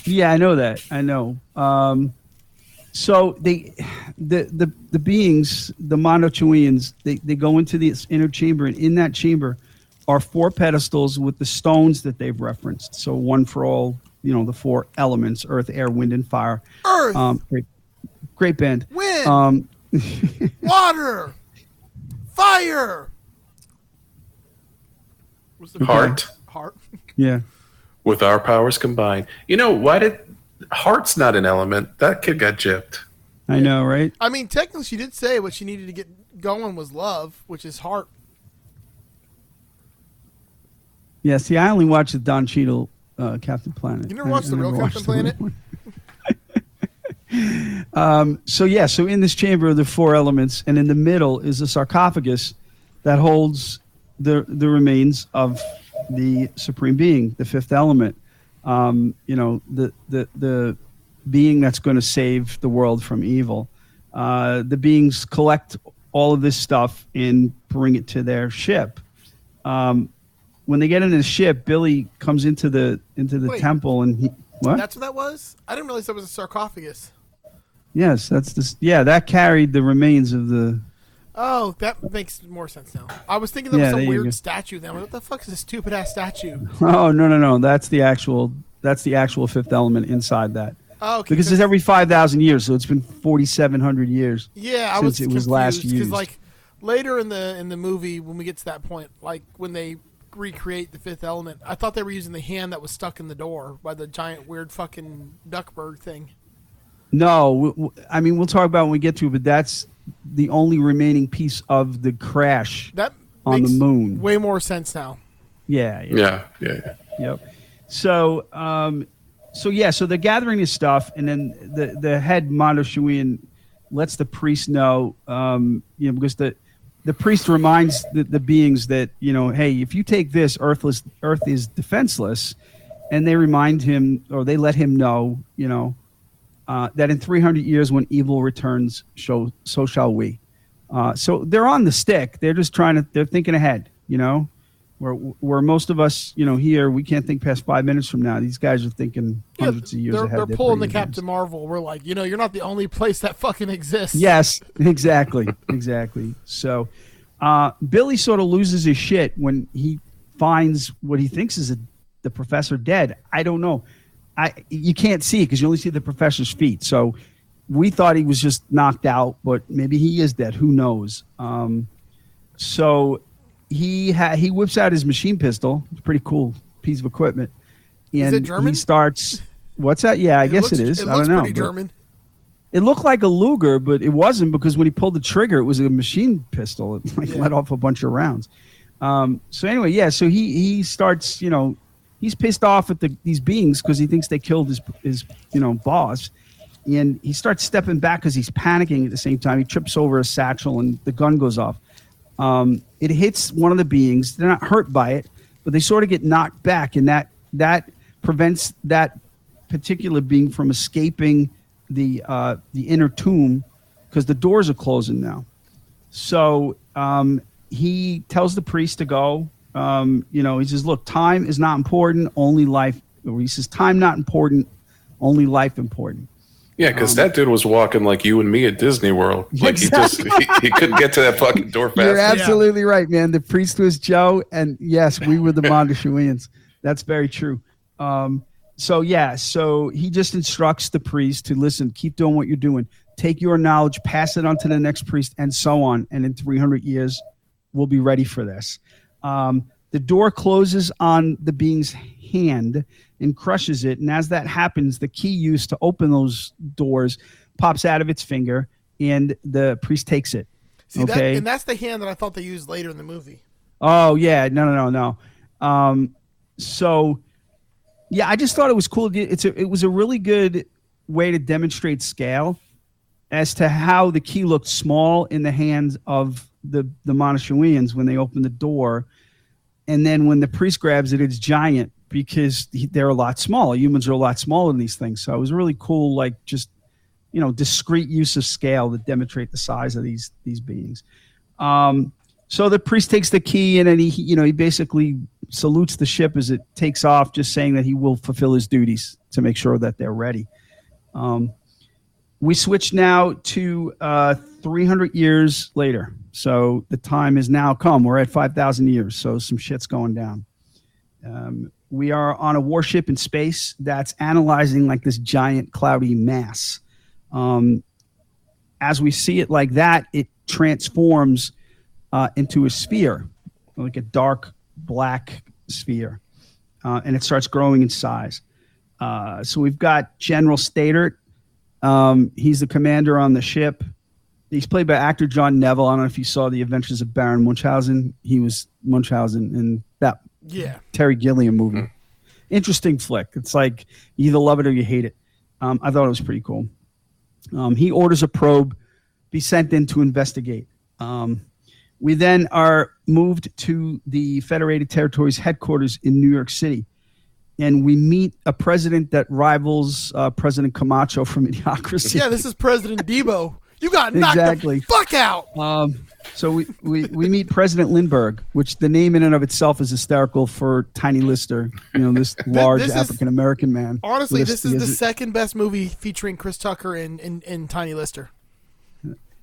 Yeah, I know that. I know. Um, so they, the the the beings, the Mondoshawans, they they go into this inner chamber, and in that chamber are four pedestals with the stones that they've referenced. So one for all, you know, the four elements: earth, air, wind, and fire. Earth, Um, great, great band. wind, Um, water, fire. What's the Heart. Heart. yeah. With our powers combined. You know, why did. Heart's not an element. That kid got gypped. I know, right? I mean, technically, she did say what she needed to get going was love, which is heart. Yeah. See, I only watched the Don Cheadle uh, Captain Planet. You never I- watched I the real never Captain watched Planet? um, so yeah, so in this chamber are the four elements, and in the middle is a sarcophagus that holds the the remains of the supreme being, the fifth element. Um, you know, the the the being that's going to save the world from evil. Uh, the beings collect all of this stuff and bring it to their ship. Um, when they get in the ship, Billy comes into the into the Wait. temple and he what? That's what that was. I didn't realize that was a sarcophagus. yes, that's this. Yeah, that carried the remains of the. Oh, that makes more sense now. I was thinking there Yeah, was some weird statue. Then what the fuck is this stupid ass statue? Oh no no no! That's the actual. That's the actual fifth element inside that. Oh, okay. Because it's every five thousand years, so it's been forty seven hundred years. Yeah, I since was it was last year. because like later in the in the movie when we get to that point, like when they recreate the fifth element, I thought they were using the hand that was stuck in the door by the giant weird fucking duckbird thing. No, I mean we'll talk about it when we get to it, but that's the only remaining piece of the crash That on the moon. way more sense now. Yeah, yeah. Yeah, yeah, yeah. Yep. So, um, so yeah, so they're gathering this stuff, and then the the head Mondoshawan lets the priest know, um, you know, because the the priest reminds the, the beings that you know, hey, if you take this, Earthless Earth is defenseless, and they remind him or they let him know, you know, uh, that in 300 years, when evil returns, so so shall we. Uh, so they're on the stick. They're just trying to. They're thinking ahead. You know, where where most of us, you know, here we can't think past five minutes from now. These guys are thinking Yeah, hundreds of years they're, ahead. they're They're pulling the Captain advanced. Marvel. We're like, you know, you're not the only place that fucking exists. Yes, exactly, exactly. So, uh, Billy sort of loses his shit when he finds what he thinks is a, the professor dead. I don't know. I you can't see because you only see the professor's feet. So we thought he was just knocked out, but maybe he is dead. Who knows? Um, so he ha- he whips out his machine pistol. It's a pretty cool piece of equipment. And Is it German? He starts. What's that? Yeah, I guess looks, it is. It I don't know. pretty German. it looked like a Luger, but it wasn't because when he pulled the trigger, it was a machine pistol. It like Yeah. let off a bunch of rounds. Um, so anyway, yeah. So he he starts, you know, he's pissed off at the, these beings because he thinks they killed his his you know boss, and he starts stepping back because he's panicking at the same time. He trips over a satchel and the gun goes off. Um, it hits one of the beings. They're not hurt by it, but they sort of get knocked back, and that that prevents that particular being from escaping the uh, the inner tomb because the doors are closing now. So um, he tells the priest to go. Um, you know, he says, "Look, time is not important. Only life." Or he says, "Time not important. Only life important." Yeah, because that dude was walking like you and me at Disney World. Like he just he, he couldn't get to that fucking door fast. You're absolutely right, man. The priest was Joe, and yes, we were the Mondoshawans. That's very true. Um, so yeah, so he just instructs the priest to listen, keep doing what you're doing, take your knowledge, pass it on to the next priest, and so on. And in 300 years, we'll be ready for this. Um, the door closes on the being's hand and crushes it, and as that happens, the key used to open those doors pops out of its finger, and the priest takes it. See that, okay. and that's the hand that I thought they used later in the movie. Oh yeah, no, no, no, no. Um, so yeah, I just thought it was cool. It's a, it was a really good way to demonstrate scale as to how the key looked small in the hands of the the Mondoshawans when they open the door, and then when the priest grabs it, it's giant because they're a lot smaller. Humans are a lot smaller than these things. So it was really cool, like just you know, discrete use of scale to demonstrate the size of these these beings. Um, so the priest takes the key and then he, he- you know, he basically salutes the ship as it takes off, just saying that he will fulfill his duties to make sure that they're ready. Um, we switch now to uh, 300 years later. So the time has now come. We're at 5,000 years. So some shit's going down. Um, we are on a warship in space that's analyzing like this giant cloudy mass. Um, as we see it like that, it transforms uh, into a sphere, like a dark black sphere, uh, and it starts growing in size. Uh, so we've got General Staedert. Um, he's the commander on the ship. He's played by actor John Neville. I don't know if you saw The Adventures of Baron Munchausen. He was Munchausen in that Yeah. Terry Gilliam movie. Interesting flick. It's like you either love it or you hate it. Um, I thought it was pretty cool. Um, he orders a probe be sent in to investigate. Um, we then are moved to the Federated Territories headquarters in New York City, and we meet a president that rivals uh, President Camacho from Idiocracy. Yeah, this is President Deebo. You got knocked Exactly. the fuck out. Um, so we, we, we meet President Lindberg, which the name in and of itself is hysterical for Tiny Lister, you know, this large African American man. Honestly, with this is he the has second best movie featuring Chris Tucker and, and, and Tiny Lister.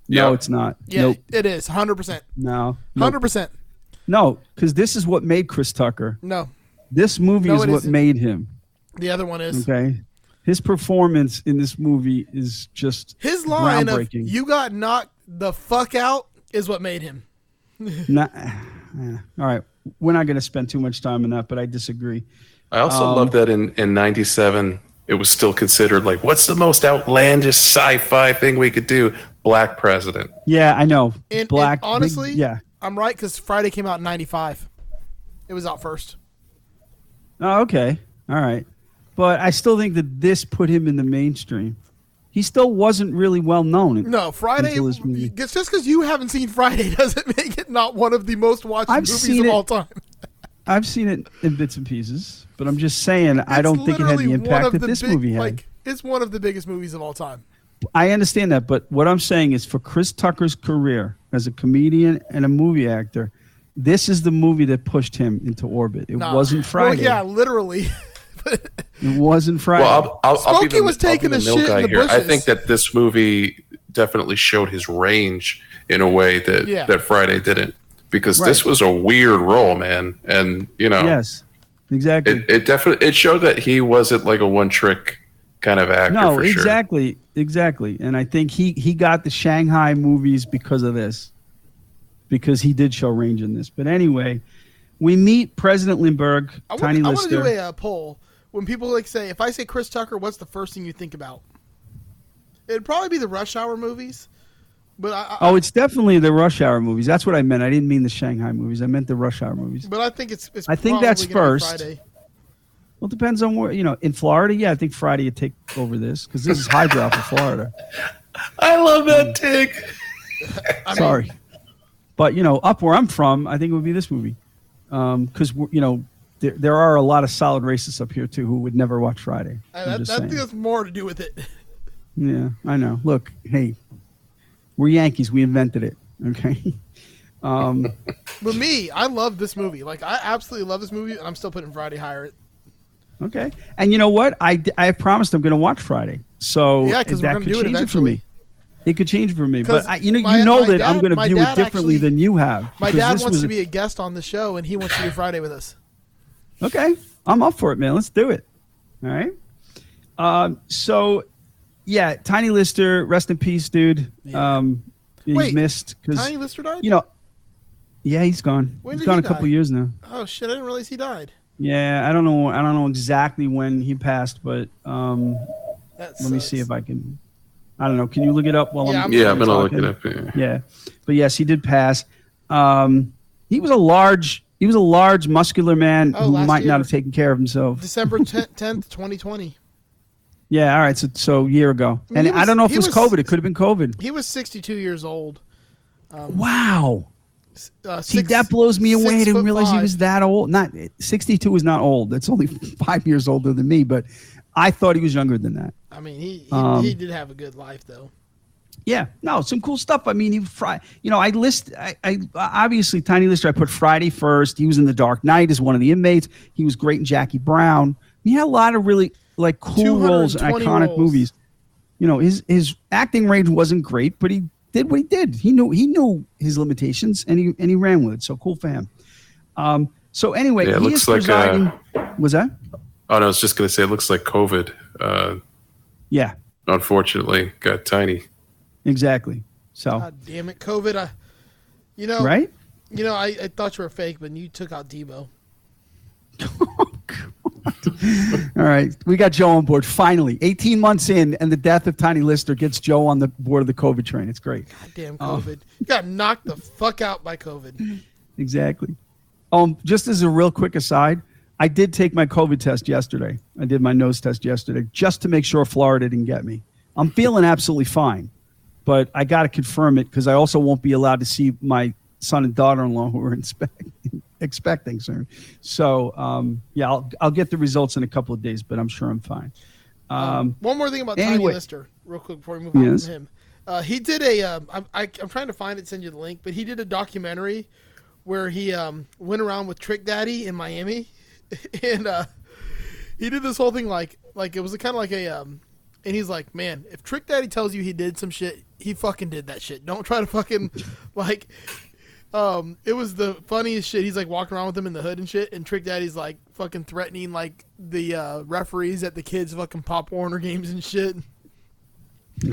No, it's not. Yeah, Nope. it is. 100%. No. Nope. 100%. No, because this is what made Chris Tucker. No. This movie No, is it what isn't. made him. The other one is. Okay. His performance in this movie is just His line of groundbreaking. "You got knocked the fuck out" is what made him. Not- eh, all right. We're not going to spend too much time on that, but I disagree. I also Um, love that in in '97 it was still considered like what's the most outlandish sci-fi thing we could do? Black president. Yeah, I know. And, and Black. big- honestly, yeah. I'm right because Friday came out in '95. It was out first. Oh, okay. All right. But I still think that this put him in the mainstream. He still wasn't really well known. No, Friday. until this movie. It's just because you haven't seen Friday doesn't make it not one of the most watched I've movies seen of it. all time. I've seen it in bits and pieces, but I'm just saying I don't think it had the impact that the this big- movie had. Like, it's one of the biggest movies of all time. I understand that, but what I'm saying is for Chris Tucker's career as a comedian and a movie actor, this is the movie that pushed him into orbit. It Nah. wasn't Friday. Well, yeah, literally. It wasn't Friday. Well, I'll, I'll, I'll Smokey the, was I'll be taking the a shit in the here. I think that this movie definitely showed his range in a way that Yeah. that Friday didn't, because this was a weird role, man, and you know, yes, exactly. it, it definitely it showed that he wasn't like a one trick kind of actor. no, for sure. exactly, exactly. And I think he he got the Shanghai movies because of this, because he did show range in this. But anyway, we meet President Lindberg, I want, Tiny I want to do a uh, poll. When people like say, if I say Chris Tucker, what's the first thing you think about? It'd probably be the Rush Hour movies. But I, I Oh, it's definitely the Rush Hour movies. That's what I meant. I didn't mean the Shanghai movies. I meant the Rush Hour movies. but I think it's. it's I think that's probably gonna be first. Well, it depends on where you know. In Florida, yeah, I think Friday would take over this because this is high highbrow for Florida. I love that take. I mean, Sorry, but you know, up where I'm from, I think it would be this movie. Um, because you know there, there are a lot of solid racists up here too who would never watch Friday. Uh, I'm that, that has more to do with it. Yeah, I know. Look, hey, we're Yankees. We invented it. Okay. Um, But me, I love this movie. Like I absolutely love this movie, and I'm still putting Friday higher. okay. And you know what? I, I promised I'm going to watch Friday. So Yeah, 'cause we're that could do it change it for me. It could change for me, but I, you know, my- you know that I'm going to view it differently actually- than you have. My dad wants was to be a guest on the show, and he wants to do Friday with us. Okay, I'm up for it, man. Let's do it. All right. Um, so, yeah, Tiny Lister, rest in peace, dude. Um, he's Wait, missed because Tiny Lister died. you know, yeah, he's gone. When he's did gone he a couple die? years now. Oh shit! I didn't realize he died. Yeah, I don't know. I don't know exactly when he passed, but um, let me see if I can. I don't know. Can you look it up while Yeah, I'm? I'm Yeah, I'm gonna look it up here. Yeah, but yes, he did pass. Um, he was a large. He was a large, muscular man Oh, who might year. not have taken care of himself. December tenth, twenty twenty. Yeah, all right. So, so a year ago, I mean, and he I don't know if it was, was- COVID. It could have been COVID. He was sixty two years old. Wow. Uh, See, six- that blows me away. I didn't realize he was that old. Not sixty-two is not old. That's only five years older than me. But I thought he was younger than that. I mean, he he, Um, he did have a good life though. Yeah, no, some cool stuff. I mean, he Fri You know, I list. I, I obviously Tiny Lister. I put Friday first. He was in The Dark Knight as one of the inmates. He was great in Jackie Brown. He had a lot of really like cool roles and iconic roles. movies. You know, his his acting range wasn't great, but he did what he did. He knew he knew his limitations, and he and he ran with it. So cool for him. Um. So anyway, Yeah, it he looks is like, presiding. uh, was that? Oh no, I was just gonna say it looks like COVID. Uh, Yeah, unfortunately, got tiny. Exactly. So God damn it, COVID. I, you know, right. You know, I, I thought you were fake, but you took out Deebo. All right, we got Joe on board finally. 18 months in, and the death of Tiny Lister gets Joe on the board of the COVID train. It's great. God damn Oh. COVID. You got knocked the fuck out by COVID. Exactly. Um, just as a real quick aside, I did take my COVID test yesterday. I did my nose test yesterday just to make sure Florida didn't get me. I'm feeling absolutely fine, but I got to confirm it because I also won't be allowed to see my son and daughter-in-law who are inspecting, expecting soon. So um, yeah, I'll, I'll get the results in a couple of days, but I'm sure I'm fine. Um, One more thing about Tiny anyway. Lister, real quick before we move on Yes. from him. Uh, he did a. Um, I'm, I, I'm trying to find it, send you the link, but he did a documentary where he um, went around with Trick Daddy in Miami, and uh, he did this whole thing like like it was kind of like a. And he's like, man, if Trick Daddy tells you he did some shit, he fucking did that shit. Don't try to fucking like. Um, it was the funniest shit. He's like walking around with him in the hood and shit, and Trick Daddy's like fucking threatening like the uh, referees at the kids' fucking Pop Warner games and shit.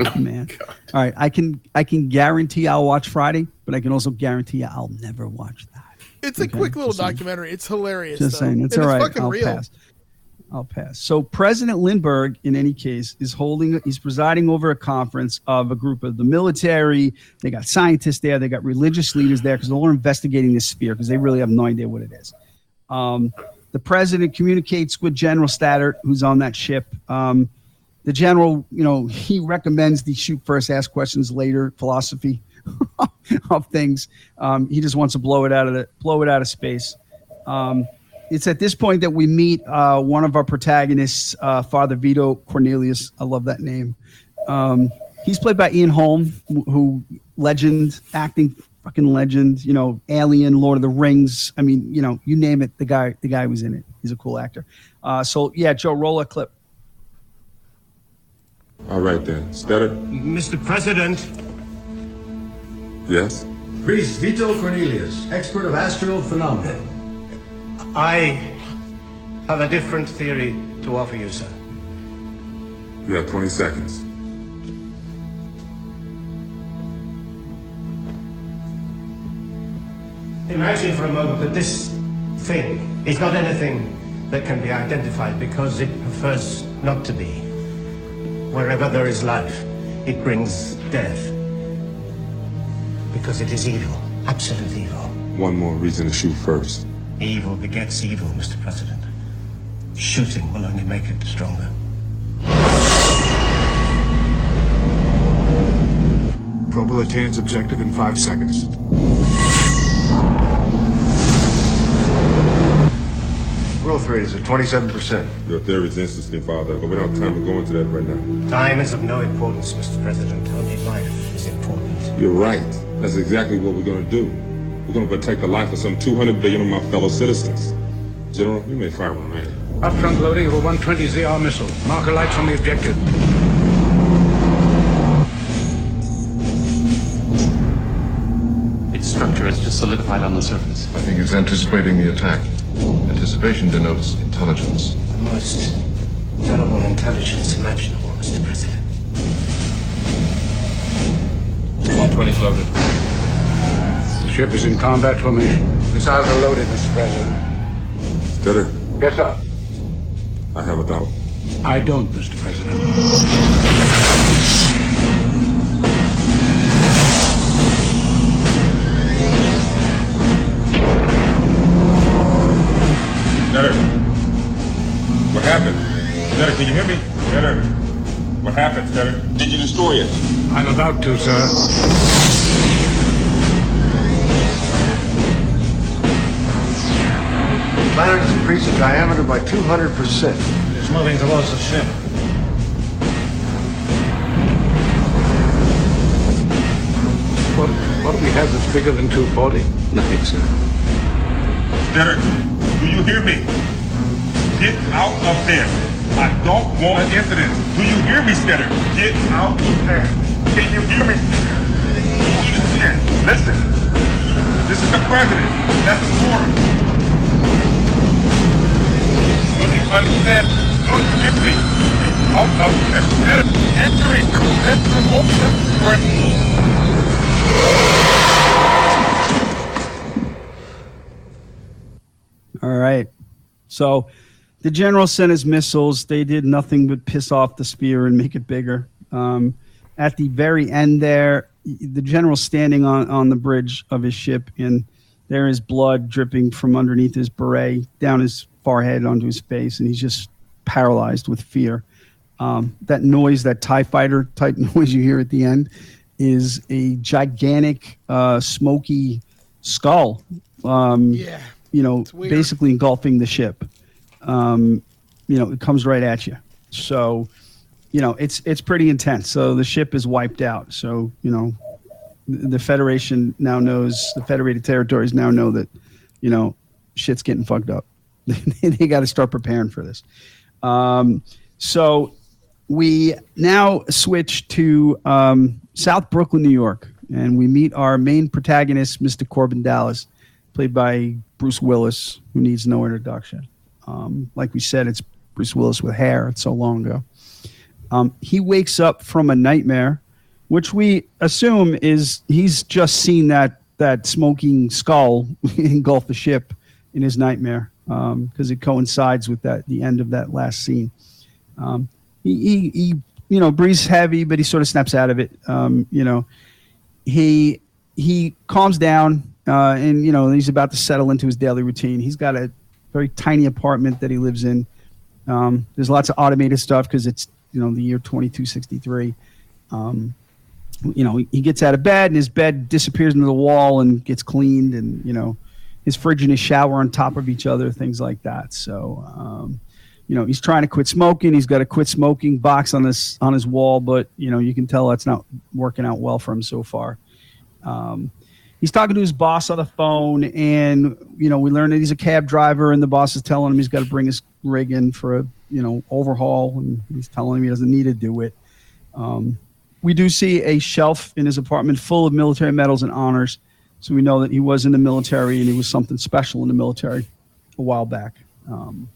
Oh, man. All right, I can I can guarantee I'll watch Friday, but I can also guarantee I'll never watch that. It's a quick little just saying. documentary. It's hilarious. Just though. saying, it's And all right. fucking I'll real. pass. I'll pass. So President Lindberg, in any case, is holding. He's presiding over a conference of a group of the military. They got scientists there. They got religious leaders there because they're all investigating this sphere because they really have no idea what it is. Um, the president communicates with General Staedert, who's on that ship. Um, the general, you know, he recommends the shoot first, ask questions later philosophy of things. Um, he just wants to blow it out of the blow it out of space. Um, it's at this point that we meet uh, one of our protagonists, uh, Father Vito Cornelius. I love that name. Um, he's played by Ian Holm, who, who legend, acting fucking legend. You know, Alien, Lord of the Rings. I mean, you know, you name it, the guy, the guy was in it. He's a cool actor. Uh, so yeah, Joe, roll a clip. All right then. Staedert? Mr. President, Yes? Priest Vito Cornelius, expert of astral phenomena. I have a different theory to offer you, sir. You have 20 seconds. Imagine for a moment that this thing is not anything that can be identified because it prefers not to be. Wherever there is life, it brings death. Because it is evil, absolute evil. One more reason to shoot first. Evil begets evil, Mr. President. Shooting will only make it stronger. Probe attains objective in five seconds. Growth rate is at 27%. Your theory is interesting, Father, but we don't have time to go into that right now. Time is of no importance, Mr. President. Only life is important. You're right. That's exactly what we're going to do. We're going to protect the life of some 200 billion of my fellow citizens. General, you may fire on that. Upfront loading of a 120 ZR missile. Marker lights on the objective. Its structure has just solidified on the surface. I think it's anticipating the attack. Anticipation denotes intelligence. The most terrible intelligence imaginable, Mr. President. 120 loaded. The ship is in combat formation. Missiles are loaded, Mr. President. Staedert, Yes, sir. I have a doubt. I don't, Mr. President. Staedert, what happened? Staedert, can you hear me? Staedert, what happened, Staedert? Did you destroy it? I'm about to, sir. Planet has increased in diameter by 200%. It's moving towards the ship. What, what do we have that's bigger than 240? Nothing, sir. Staedert, do you hear me? Get out of there. I don't want an incident. Do you hear me, Staedert? Get out of there. Can you hear me? Listen, listen. This is the president. That's the All right. So the general sent his missiles. They did nothing but piss off the spear and make it bigger. Um, at the very end, there, the general standing on, on the bridge of his ship, and there is blood dripping from underneath his beret down his forehead onto his face, and he's just paralyzed with fear. Um, that noise, that TIE fighter type noise you hear at the end, is a gigantic, uh, smoky skull. Um, Yeah. You know, basically engulfing the ship. Um, you know, it comes right at you. So, you know, it's it's pretty intense. So the ship is wiped out. So you know, the the Federation now knows the Federated Territories now know that, you know, shit's getting fucked up. They got to start preparing for this. Um, so we now switch to um, South Brooklyn, New York, and we meet our main protagonist, Mr. Korben Dallas, played by Bruce Willis, who needs no introduction. Um, like we said, it's Bruce Willis with hair. It's so long ago. Um, he wakes up from a nightmare, which we assume is he's just seen that that smoking skull engulf the ship in his nightmare because it coincides with that the end of that last scene. Um, he, he, he, you know, breathes heavy, but he sort of snaps out of it. Um, you know, he he calms down, uh, and you know he's about to settle into his daily routine. He's got a very tiny apartment that he lives in. Um, there's lots of automated stuff because it's you know the year 2263. Um, you know, he, he gets out of bed and his bed disappears into the wall and gets cleaned, and you know, his fridge and his shower on top of each other, things like that. So, um, you know, he's trying to quit smoking. He's got a quit smoking box on this on his wall, but you know, you can tell that's not working out well for him so far. Um, he's talking to his boss on the phone, and you know, we learn that he's a cab driver, and the boss is telling him he's got to bring his rig in for a you know overhaul, and he's telling him he doesn't need to do it. Um, we do see a shelf in his apartment full of military medals and honors, so we know that he was in the military and he was something special in the military a while back. Um,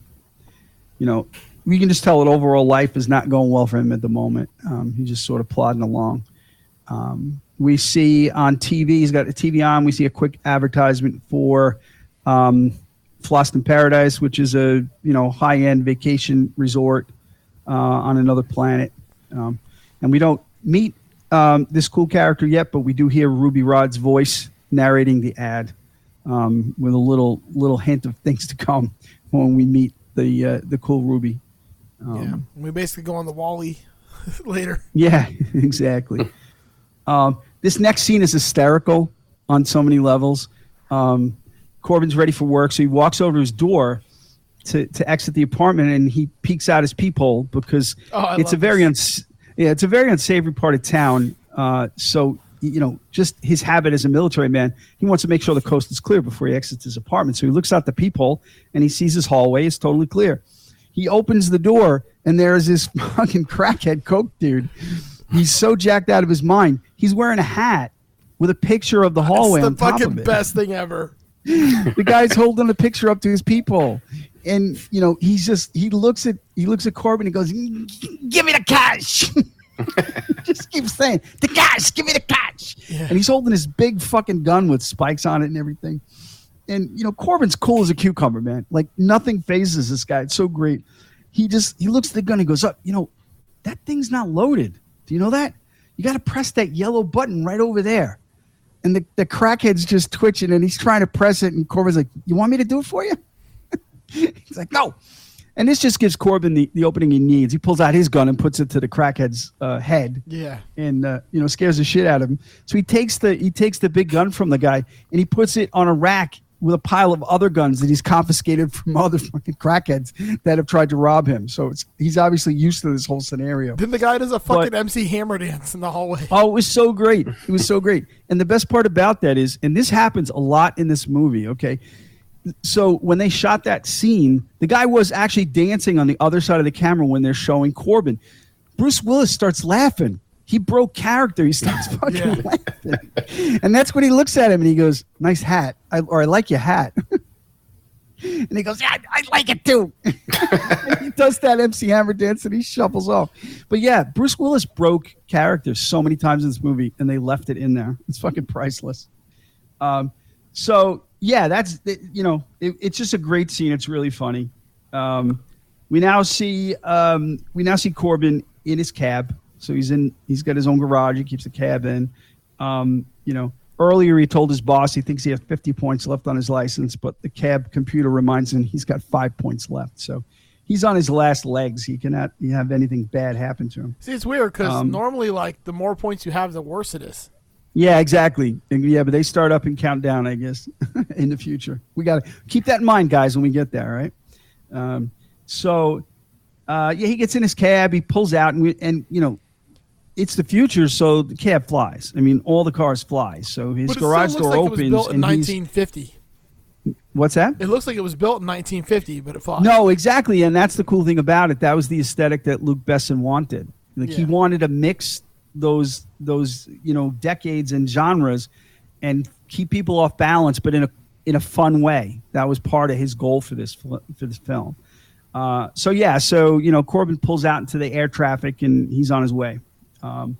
you know, we can just tell that overall life is not going well for him at the moment. Um, he's just sort of plodding along. Um, we see on TV, he's got the TV on. We see a quick advertisement for um, Fhloston Paradise, which is a you know high end vacation resort uh, on another planet. Um, and we don't meet um, this cool character yet, but we do hear Ruby Rhod's voice narrating the ad um, with a little little hint of things to come when we meet the uh, the cool Ruby. Um, yeah. We basically go on the Wally later. yeah, exactly. um, this next scene is hysterical on so many levels. Um, Korben's ready for work, so he walks over to his door, to to exit the apartment, and he peeks out his peephole because Oh, it's a very uns- yeah, it's a very unsavory part of town. Uh, so you know, just his habit as a military man, he wants to make sure the coast is clear before he exits his apartment. So he looks out the peephole and he sees his hallway is totally clear. He opens the door and there's this fucking crackhead coke dude. He's so jacked out of his mind. He's wearing a hat with a picture of the hallway It's on the fucking best thing ever. the guy's holding a picture up to his people and you know he's just he looks at he looks at korben and goes give me the cash just keeps saying the cash give me the cash. And he's holding his big fucking gun with spikes on it and everything. And you know korben's cool as a cucumber man. Like nothing phases this guy. It's so great. He just he looks at the gun and goes up you know that thing's not loaded. Do you know that? You got to press that yellow button right over there. And the, the crackhead's just twitching and he's trying to press it and korben's like you want me to do it for you? He's like no and this just gives korben the, the opening he needs he pulls out his gun and puts it to the crackhead's uh, head Yeah. and uh, you know scares the shit out of him so he takes the he takes the big gun from the guy and he puts it on a rack with a pile of other guns that he's confiscated from other fucking crackheads that have tried to rob him so it's he's obviously used to this whole scenario Then the guy does a fucking But- MC Hammer dance in the hallway. Oh, it was so great. It was so great. And the best part about that is, and this happens a lot in this movie, okay? So when they shot that scene, the guy was actually dancing on the other side of the camera when they're showing Korben. Bruce Willis starts laughing. He broke character. He starts fucking laughing. And that's when he looks at him and he goes, Nice hat. I, or I like your hat. and he goes, Yeah, I, I like it too. He does that MC Hammer dance and he shuffles off. But yeah, Bruce Willis broke character so many times in this movie and they left it in there. It's fucking priceless. Um, so yeah, that's you know, it, it's just a great scene. It's really funny. Um, we now see um, we now see Korben in his cab. So he's in. He's got his own garage. He keeps the cab in. Um, you know, earlier he told his boss he thinks he has 50 points left on his license, but the cab computer reminds him he's got five points left. So he's on his last legs. He cannot have anything bad happen to him. See, it's weird because Um, normally, like, the more points you have, the worse it is. Yeah, exactly. And Yeah, but they start up and count down, I guess, in the future. We got to keep that in mind, guys, when we get there, right? Um, so, uh, yeah, he gets in his cab, he pulls out, and, we, and you know, it's the future, so the cab flies. I mean, all the cars fly. So his garage door like it was opens, built in and he's 1950. what's that? It looks like it was built in 1950, but it flies. No, exactly, and that's the cool thing about it. That was the aesthetic that Luc Besson wanted. Like he wanted a mix those those you know decades and genres, and keep people off balance, but in a in a fun way. That was part of his goal for this for this film. Uh, so yeah, so you know Korben pulls out into the air traffic and he's on his way. Um,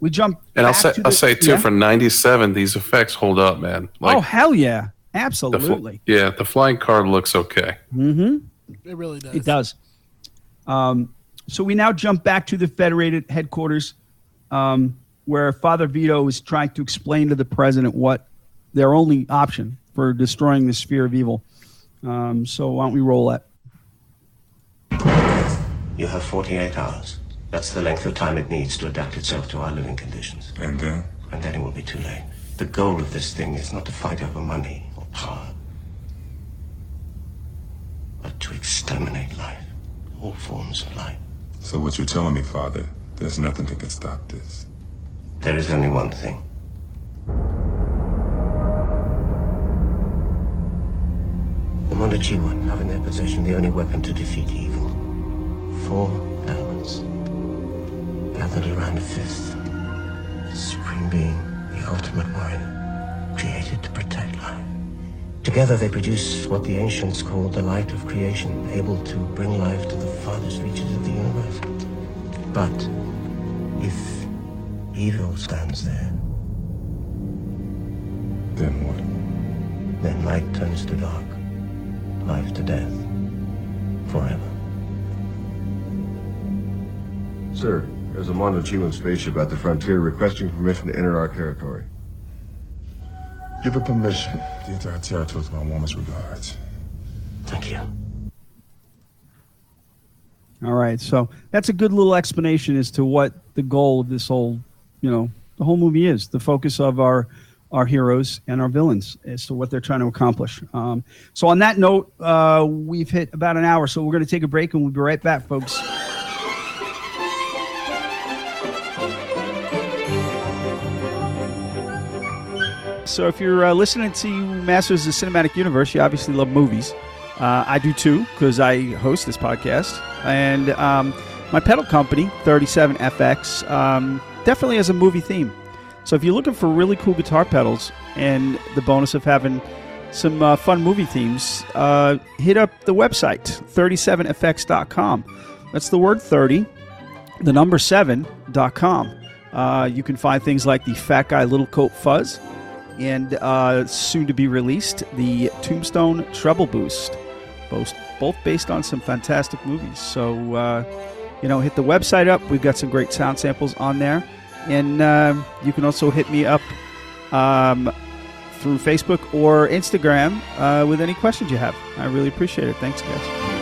we jump. And I'll say to I'll say too yeah? for '97, these effects hold up, man. like, oh hell yeah, the fl- absolutely. yeah, the flying car looks okay. Mm-hmm. It really does. It does. Um, so we now jump back to the Federated headquarters, um, where Father Vito is trying to explain to the president what their only option for destroying the sphere of evil. Um, so why don't we roll that? You have 48 hours. That's the length of time it needs to adapt itself to our living conditions. And then? And then it will be too late. The goal of this thing is not to fight over money or power, but to exterminate life, all forms of life. So what you're telling me, Father, there's nothing that can stop this. There is only one thing. The Mondoshawan have in their possession the only weapon to defeat evil. Four elements gathered around a fifth. The supreme being, the ultimate warrior, created to protect life. Together they produce what the ancients called the light of creation, able to bring life to the farthest reaches of the universe. But if evil stands there, Then what? then light turns to dark, life to death, forever. Sir, there's a Mondoshawan spaceship at the frontier requesting permission to enter our territory. Give her permission. The entire territory with my warmest regards. Thank you. All right, so that's a good little explanation as to what the goal of this whole, you know, the whole movie is. The focus of our our heroes and our villains as to what they're trying to accomplish. Um, so, on that note, uh, we've hit about an hour, so we're going to take a break and we'll be right back, folks. So, if you're uh, listening to Masters of the Cinematic Universe, you obviously love movies. Uh, I do too, because I host this podcast. And um, my pedal company, 37FX, um, definitely has a movie theme. So if you're looking for really cool guitar pedals and the bonus of having some uh, fun movie themes, uh, hit up the website, 37fx.com. That's the word 30, the number 7.com. Uh, you can find things like the Fat Guy Little Coat Fuzz and uh, soon to be released, the Tombstone Treble Boost, both, both based on some fantastic movies. So, uh, you know, hit the website up. We've got some great sound samples on there. And um, you can also hit me up um, through Facebook or Instagram uh, with any questions you have. I really appreciate it. Thanks, guys.